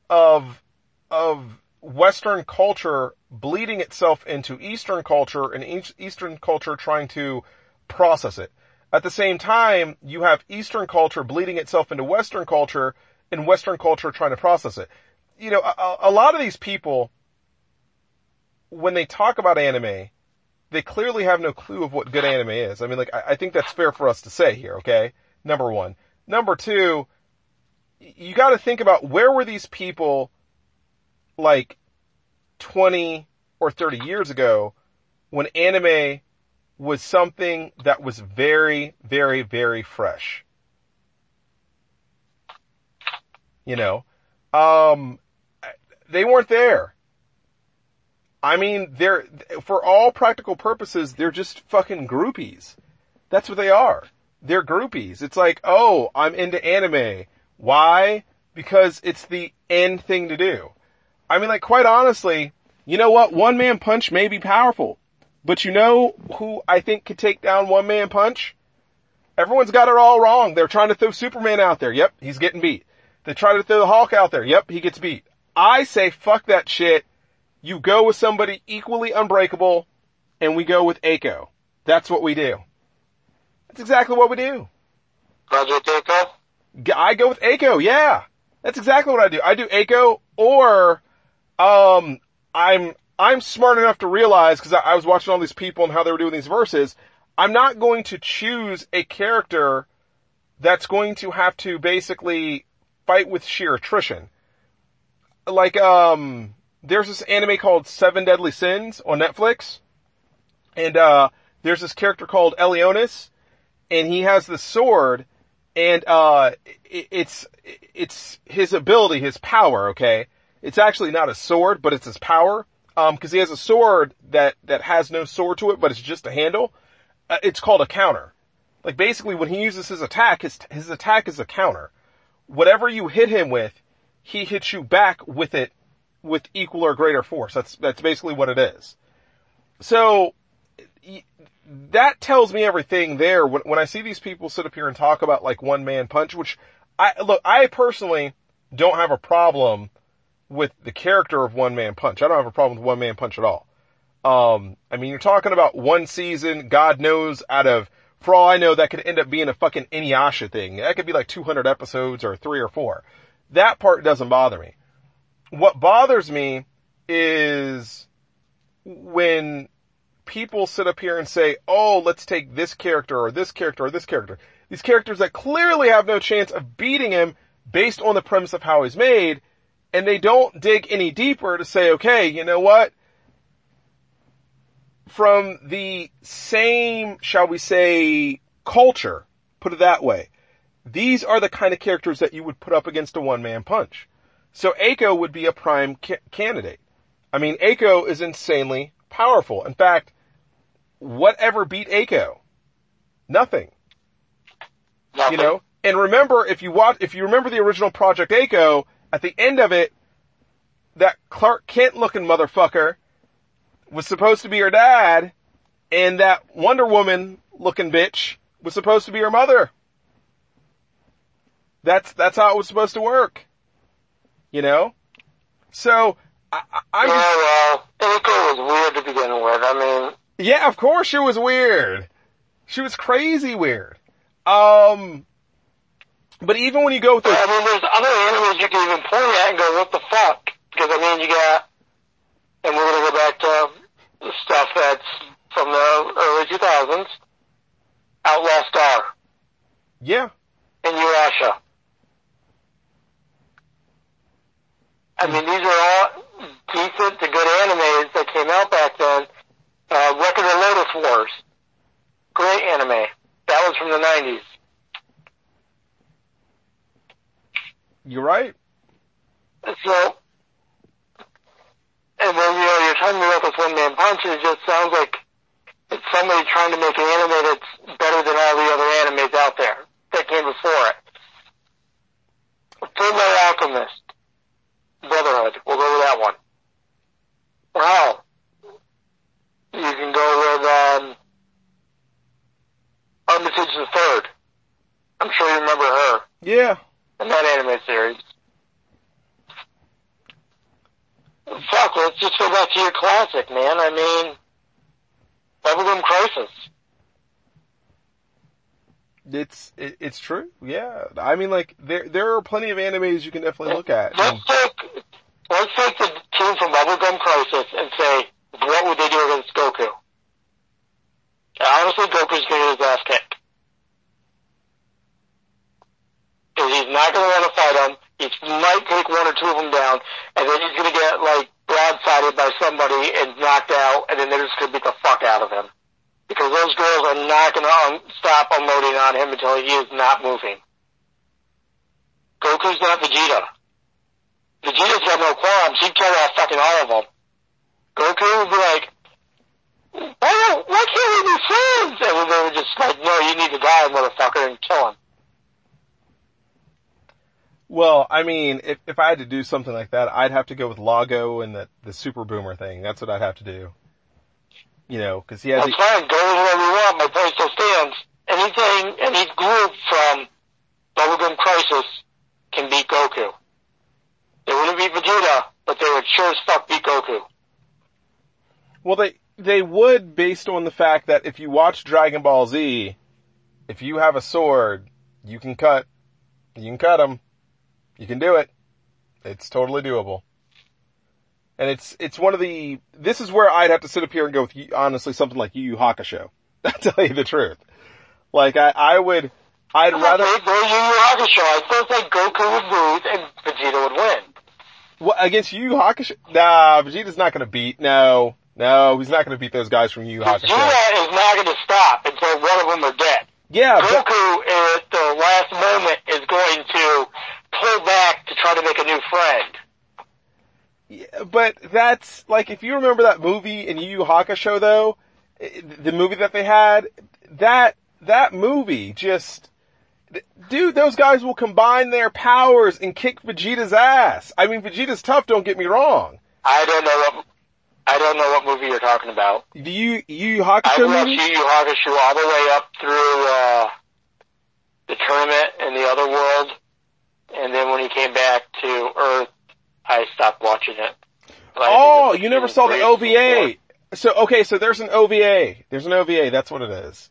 of, of Western culture bleeding itself into Eastern culture and Eastern culture trying to process it. At the same time, you have Eastern culture bleeding itself into Western culture and Western culture trying to process it. You know, a, a lot of these people, when they talk about anime, they clearly have no clue of what good anime is. I mean, like, I, I think that's fair for us to say here, okay? Number one. Number two, you gotta think about where were these people like 20 or 30 years ago when anime was something that was very, very, very fresh. You know, um, they weren't there. I mean, they're, for all practical purposes, they're just fucking groupies. That's what they are. They're groupies. It's like, oh, I'm into anime. Why? Because it's the end thing to do. I mean, like, quite honestly, you know what? One man punch may be powerful. But you know who I think could take down one man punch? Everyone's got it all wrong. They're trying to throw Superman out there. Yep, he's getting beat. They try to throw the Hulk out there. Yep, he gets beat. I say fuck that shit. You go with somebody equally unbreakable and we go with Aiko. That's what we do. That's exactly what we do. Roger Deco? I go with Aiko, yeah. That's exactly what I do. I do Aiko or, um, I'm, I'm smart enough to realize, cause I, I was watching all these people and how they were doing these verses, I'm not going to choose a character that's going to have to basically fight with sheer attrition. Like, um, there's this anime called Seven Deadly Sins on Netflix. And, uh, there's this character called Meliodas and he has the sword and, uh, it, it's, it's his ability, his power, okay? It's actually not a sword, but it's his power. Um, cause he has a sword that, that has no sword to it, but it's just a handle. Uh, it's called a counter. Like basically when he uses his attack, his, his attack is a counter. Whatever you hit him with, he hits you back with it with equal or greater force. That's, that's basically what it is. So, that tells me everything there when, when I see these people sit up here and talk about like one man punch, which I, look, I personally don't have a problem with the character of one man punch. I don't have a problem with one man punch at all. Um, I mean, you're talking about one season, God knows out of, for all I know, that could end up being a fucking Inuyasha thing. That could be like 200 episodes or three or four. That part doesn't bother me. What bothers me is when people sit up here and say, oh, let's take this character or this character or this character. These characters that clearly have no chance of beating him based on the premise of how he's made, and they don't dig any deeper to say, okay, you know what? From the same, shall we say, culture, put it that way, these are the kind of characters that you would put up against a one-man punch. So A-ko would be a prime ca- candidate. I mean, A-ko is insanely powerful. In fact, whatever beat A-ko? Nothing. Nothing. You know? And remember, if you watch, if you remember the original Project A-ko, at the end of it, that Clark Kent looking motherfucker was supposed to be her dad, and that Wonder Woman looking bitch was supposed to be her mother. That's, that's how it was supposed to work. You know? So, I, I'm just, Yeah, well, A-ko was weird to begin with. I mean, Yeah, of course she was weird. She was crazy weird. Um, but even when you go through, I mean, there's other animals you can even point at and go, what the fuck? Because I mean, you got, and we're gonna go back to stuff that's from the early 2000s, Outlaw Star, yeah, And Inuyasha. I mean, these are all decent to good animes that came out back then. Uh, Record of Lodoss Wars. Great anime. That was from the 90s. you're right. So, and then, you know, you're talking about this one man punch, and it just sounds like it's somebody trying to make an anime that's better than all the other animes out there that came before it. Full Metal Alchemist. Brotherhood. We'll go with that one. Wow. You can go with, um, Armitage the Third. I'm sure you remember her Yeah, in that anime series. Fuck, let's just go back to your classic, man. I mean, Bubblegum Crisis. it's it, it's true. Yeah, I mean, like there there are plenty of animes you can definitely look at. Let's take, let's take the team from Bubblegum Crisis and say, what would they do against Goku? Honestly, Goku's gonna get his ass kicked. Cause he's not gonna want to fight him. He might take one or two of them down, and then he's gonna get, like, broadsided by somebody and knocked out, and then they're just gonna beat the fuck out of him. Because those girls are not gonna un- stop unloading on him until he is not moving. Goku's not Vegeta. Vegeta's got no qualms. He'd kill all fucking all of them. Goku would be like, why, why can't we be friends? And they would just like, no, you need to die, motherfucker, and kill him. Well, I mean, if if I had to do something like that, I'd have to go with Largo and the the Super Boomer thing. That's what I'd have to do. You know, because he has. That's A, fine, go with whatever you want, my point still stands. Anything, any group from Bubblegum Crisis can beat Goku. They wouldn't beat Vegeta, but they would sure as fuck beat Goku. Well, they they would based on the fact that if you watch Dragon Ball Z, if you have a sword, you can cut, you can cut them, you can do it. It's totally doable. And it's it's one of the this is where I'd have to sit up here and go with honestly something like Yu Yu Hakusho. I'll tell you the truth. Like I I would I'd rather They go Yu Yu Hakusho. I still think Goku would lose and Vegeta would win. Well, against Yu Yu Hakusho, nah, Vegeta's not gonna beat, no, no, he's not gonna beat those guys from Yu Yu Hakusho. Is not going to stop until one of them are dead. Yeah, but, Goku at the last moment is going to pull back to try to make a new friend. Yeah, but that's like if you remember that movie in Yu Yu Hakusho though, eh, the movie that they had, that that movie just dude, those guys will combine their powers and kick Vegeta's ass. I mean, Vegeta's tough, don't get me wrong. I don't know what I don't know what movie you're talking about. Do you Yu Yu I Hakusho watched movie? Yu Yu Hakusho all the way up through uh, the tournament in the other world, and then when he came back to Earth, I stopped watching it. Oh, you never saw the OVA. season So okay, so there's an OVA. There's an OVA. That's what it is.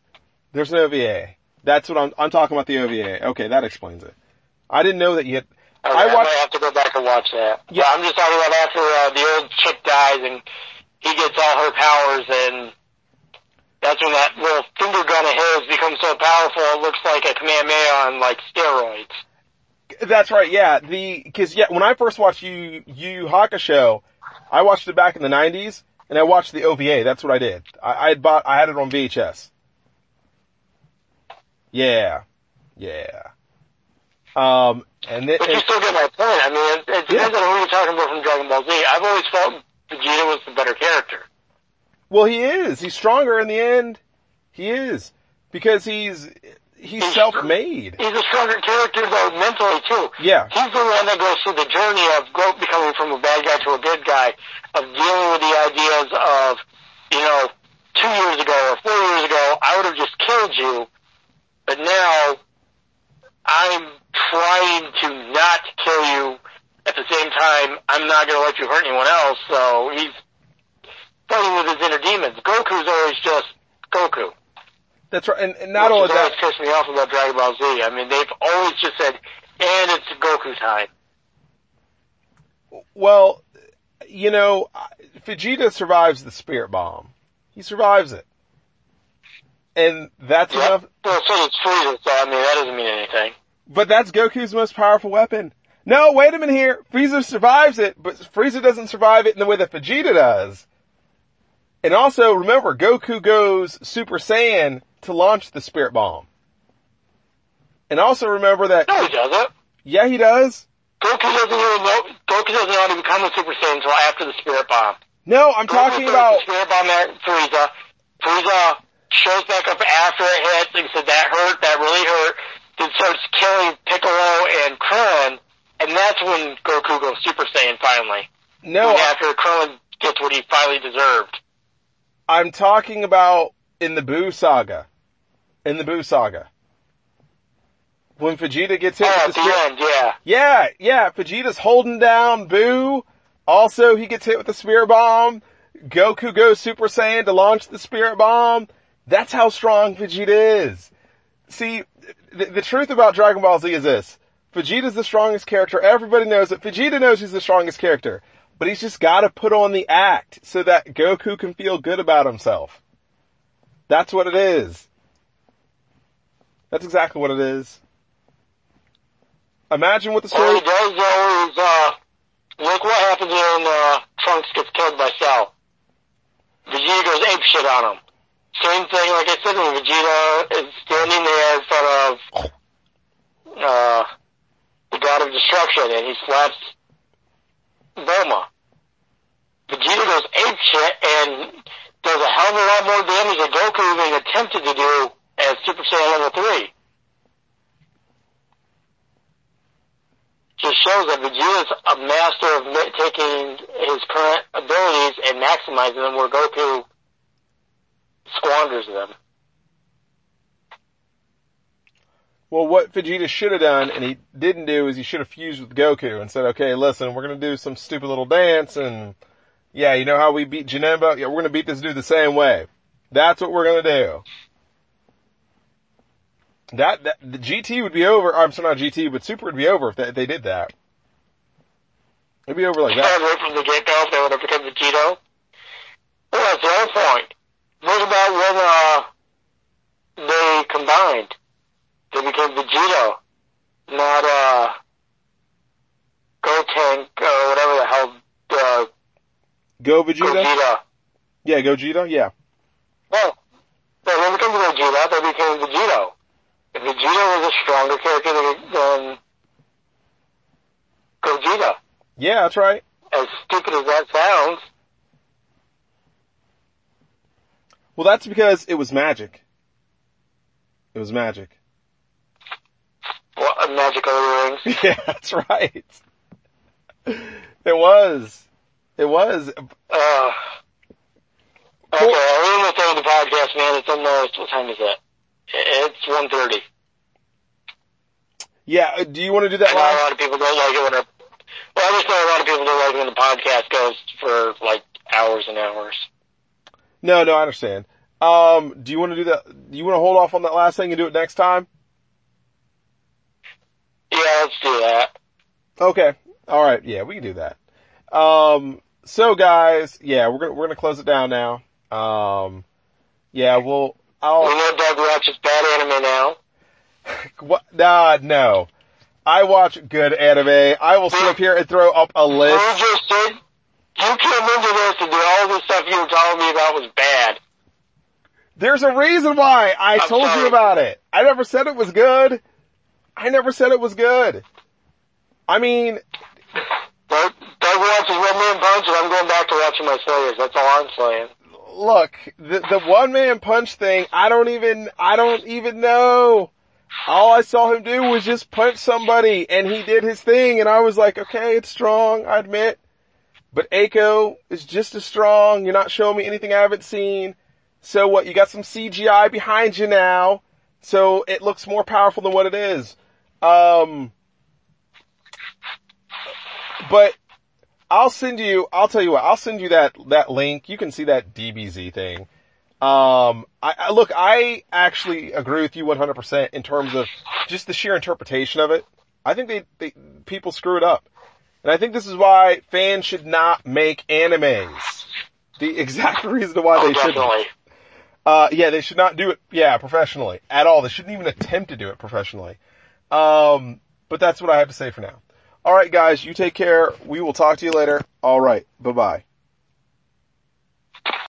There's an OVA. That's what I'm. I'm talking about the OVA. Okay, that explains it. I didn't know that you had. Okay, I I watched. might have to go back and watch that. Yeah. But I'm just talking about after uh, the old chick dies and he gets all her powers, and that's when that little finger gun of his becomes so powerful it looks like a Kamehameha on like steroids. That's right. Yeah. The because yeah, when I first watched Yu Yu Yu Hakusho, I watched it back in the '90s, and I watched the OVA. That's what I did. I, I had bought. I had it on VHS. Yeah. Yeah. Um, and then But you still get my point. I mean, it, it depends on who you're talking about from Dragon Ball Z. I've always felt Vegeta was the better character. well, he is. He's stronger in the end. He is because he's he's He's- self-made. He's a stronger character though mentally too. Yeah. He's the one that goes through the journey of becoming from a bad guy to a good guy, of dealing with the ideas of, you know, two years ago or four years ago, I would have just killed you, but now I'm trying to not kill you. At the same time, I'm not going to let you hurt anyone else. So he's fighting with his inner demons. Goku's always just Goku. That's right. And, and not Which only that, always pissed me off about Dragon Ball Z. I mean, they've always just said, and it's Goku time. well, you know, Vegeta survives the spirit bomb. He survives it. And that's enough, Yep. Well, so does Frieza, so I mean, that doesn't mean anything. But that's Goku's most powerful weapon. No, wait a minute here. Frieza survives it, but Frieza doesn't survive it in the way that Vegeta does. And also, remember, Goku goes Super Saiyan to launch the spirit bomb. And also remember that, No, he doesn't. yeah, he does. Goku doesn't even know, Goku doesn't know how to become a Super Saiyan until after the Spirit Bomb. No, I'm talking about, the Spirit Bomb at Frieza. Frieza shows back up after it hits and said, that hurt, that really hurt. Then starts killing Piccolo and Krillin, and that's when Goku goes Super Saiyan finally. no, And after Krillin gets what he finally deserved. I'm talking about in the Buu saga. In the Buu saga. When Vegeta gets hit Oh, with the the spirit, end, yeah. yeah, yeah, Vegeta's holding down Buu. Also, he gets hit with the spirit bomb. Goku goes Super Saiyan to launch the spirit bomb. That's how strong Vegeta is. See, the, the truth about Dragon Ball Z is this. Vegeta's the strongest character. Everybody knows it. Vegeta knows he's the strongest character. But he's just gotta put on the act so that Goku can feel good about himself. That's what it is. That's exactly what it is. Imagine what the All story, he does though is, uh, look what happens when, uh, Trunks gets killed by Cell. Vegeta goes ape shit on him. Same thing, like I said, when Vegeta is standing there in front of, uh, the God of Destruction and he slaps Bulma. Vegeta goes ape shit and does a hell of a lot more damage than Goku even attempted to do as Super Saiyan level 3. just shows that Vegeta's a master of taking his current abilities and maximizing them where Goku squanders them. well, what Vegeta should have done and he didn't do is he should have fused with Goku and said, okay, listen, we're gonna do some stupid little dance and yeah, you know how we beat Janemba? Yeah, we're gonna beat this dude the same way. That's what we're gonna do. That, that, the GT would be over, I'm sorry, not GT, but Super would be over if they, if they did that. It'd be over like that. Right from the get-go, if they would have become Vegito. Well, that's the other point. What about when, uh, they combined? They became Vegito, not, uh, Gotenk, or whatever the hell, uh, Go Vegeta? Gogeta. Yeah, Gogeta, yeah. Well, they when it comes to Vegeta, they became Vegito. If Vegeta was a stronger character than, than Gogeta. Yeah, that's right. as stupid as that sounds, Well, that's because it was magic. It was magic. What a magic of the rings. Yeah, that's right. It was. It was. Uh, okay, we're almost with the podcast, man. It's almost, what time is it? It's 1.30. Yeah, uh, do you want to do that I know a lot of people don't like it when our, well, I just know a lot of people don't like it when the podcast goes for like hours and hours. No, no, I understand. Um, do you want to do that? Do you want to hold off on that last thing and do it next time? Yeah, let's do that. Okay. All right. Yeah, we can do that. Um, so guys, yeah, we're gonna we're gonna close it down now. Um, yeah, we'll. We I'll. know Doug watches bad anime now. What? Nah, no. I watch good anime. I will sit up here and throw up a You list. just said, you came into this and did all this stuff you were telling me about was bad. There's a reason why I I'm told you about it. I never said it was good. I never said it was good. I mean, Doug, Doug watches One Man Punch and I'm going back to watching my Slayers. That's all I'm saying. look, the, the one man punch thing, I don't even, I don't even know. All I saw him do was just punch somebody and he did his thing and I was like, okay, it's strong, I admit. But A-ko is just as strong. You're not showing me anything I haven't seen. So what, you got some CGI behind you now. So it looks more powerful than what it is. Um, but I'll send you, I'll tell you what, I'll send you that, that link. You can see that DBZ thing. Um, I, I look, I actually agree with you 100% in terms of just the sheer interpretation of it. I think they, they, people screw it up. And I think this is why fans should not make animes. The exact reason why Oh, they shouldn't. Uh, yeah, they should not do it, yeah, professionally at all. They shouldn't even attempt to do it professionally. Um, but that's what I have to say for now. All right, guys, you take care. We will talk to you later. All right, bye bye.